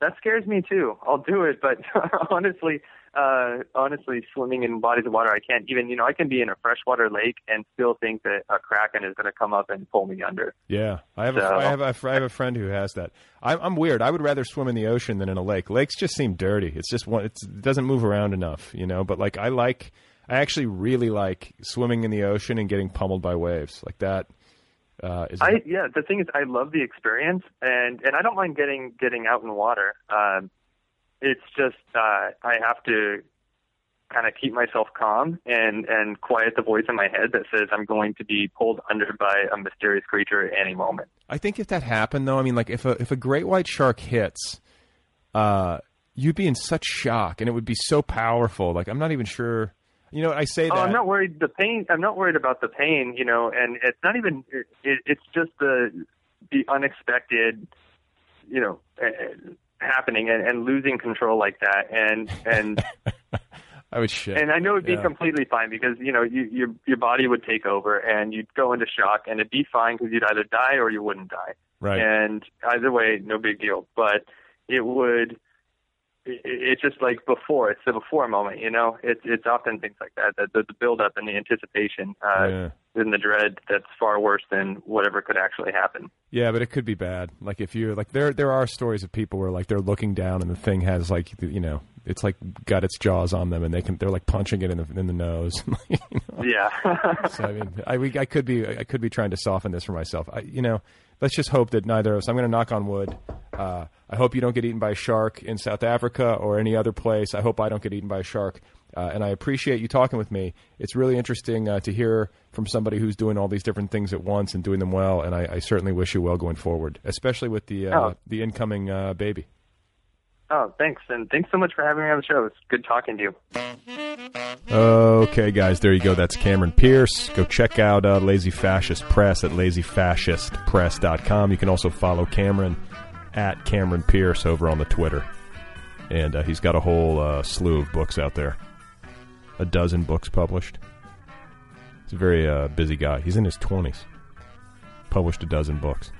That scares me too. I'll do it, but honestly, uh, honestly, swimming in bodies of water, I can't even. You know, I can be in a freshwater lake and still think that a kraken is going to come up and pull me under. Yeah, I have, So- a, I have a, I have a friend who has that. I'm, I'm weird. I would rather swim in the ocean than in a lake. Lakes just seem dirty. It's just one. It's, it doesn't move around enough, you know. But like, I like. I actually really like swimming in the ocean and getting pummeled by waves like that. Uh, is I yeah. The thing is, I love the experience, and and I don't mind getting getting out in water. Um, it's just uh, I have to kind of keep myself calm and and quiet the voice in my head that says I'm going to be pulled under by a mysterious creature at any moment. I think if that happened, though, I mean, like if a if a great white shark hits, uh, you'd be in such shock, and it would be so powerful. Like I'm not even sure. You know, I say that. Oh, I'm not worried. The pain. I'm not worried about the pain. You know, and it's not even. It, it, it's just the the unexpected. You know, uh, happening and, and losing control like that, and and I would shit. and I know it'd be Yeah. completely fine because you know you, your your body would take over and you'd go into shock and it'd be fine because you'd either die or you wouldn't die. Right. And either way, no big deal. But it would. It- It's just like before. It's the before moment, you know. It's it's often things like that. that the, the build up and the anticipation, uh, Yeah. and the dread. That's far worse than whatever could actually happen. Yeah, but it could be bad. Like if you're like there, there are stories of people where like they're looking down and the thing has like you know it's like got its jaws on them and they can they're like punching it in the in the nose. You know? Yeah. So I mean, I we, I could be I could be trying to soften this for myself. I, you know, let's just hope that neither of us. I'm going to knock on wood. Uh, I hope you don't get eaten by a shark in South Africa or any other place. I hope I don't get eaten by a shark. Uh, and I appreciate you talking with me. It's really interesting uh, to hear from somebody who's doing all these different things at once and doing them well. And I, I certainly wish you well going forward, especially with the uh, Oh. the incoming uh, baby. Oh, thanks, and thanks so much for having me on the show. It's good talking to you. Okay, guys, there you go. That's Cameron Pierce. Go check out uh, Lazy Fascist Press at lazyfascistpress.com. You can also follow Cameron at Cameron Pierce over on the Twitter. And uh, he's got a whole uh, slew of books out there. A dozen books published. He's a very uh, busy guy. He's in his 20s. Published a dozen books.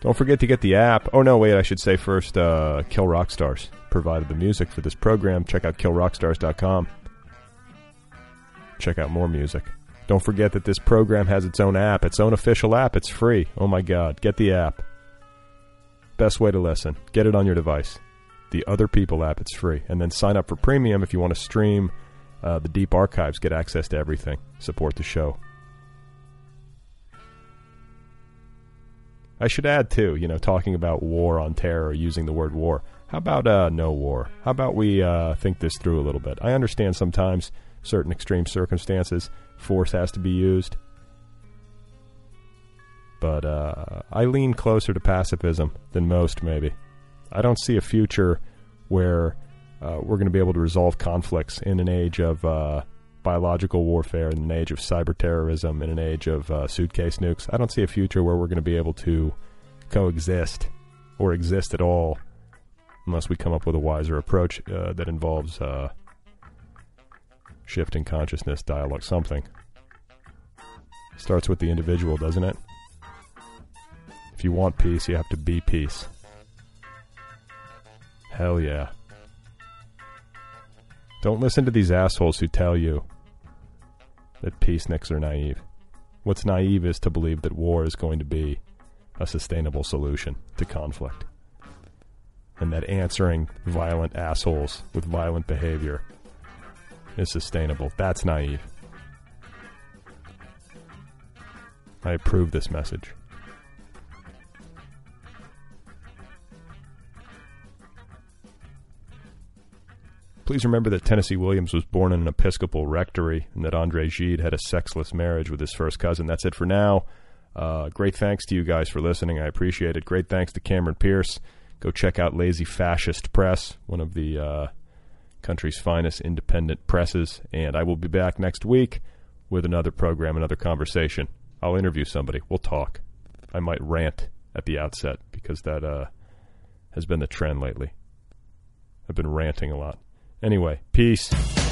Don't forget to get the app. Oh, no, wait, I should say first uh, Kill Rock Stars provided the music for this program. Check out killrockstars.com. Check out more music. Don't forget that this program has its own app, its own official app. It's free. Oh my God. Get the app. Best way to listen. Get it on your device. The Other People app, it's free. And then sign up for premium if you want to stream uh, the deep archives, get access to everything, support the show. I should add too, you know, talking about war on terror, using the word war. How about uh, no war? How about we uh, think this through a little bit? I understand sometimes certain extreme circumstances, force has to be used, but uh, I lean closer to pacifism than most. Maybe I don't see a future where uh, we're going to be able to resolve conflicts in an age of uh, biological warfare, in an age of cyber terrorism, in an age of uh, suitcase nukes. I don't see a future where we're going to be able to coexist or exist at all unless we come up with a wiser approach uh, that involves uh, shifting consciousness, dialogue, something. Starts with the individual, doesn't it? If you want peace, you have to be peace. Hell yeah. Don't listen to these assholes who tell you that peaceniks are naive. What's naive is to believe that war is going to be a sustainable solution to conflict. And that answering violent assholes with violent behavior is sustainable. That's naive. I approve this message. Please remember that Tennessee Williams was born in an Episcopal rectory and that Andre Gide had a sexless marriage with his first cousin. That's it for now. Uh, great thanks to you guys for listening. I appreciate it. Great thanks to Cameron Pierce. Go check out Lazy Fascist Press, one of the uh, country's finest independent presses. And I will be back next week with another program, another conversation. I'll interview somebody. We'll talk. I might rant at the outset because that uh, has been the trend lately. I've been ranting a lot. Anyway, peace.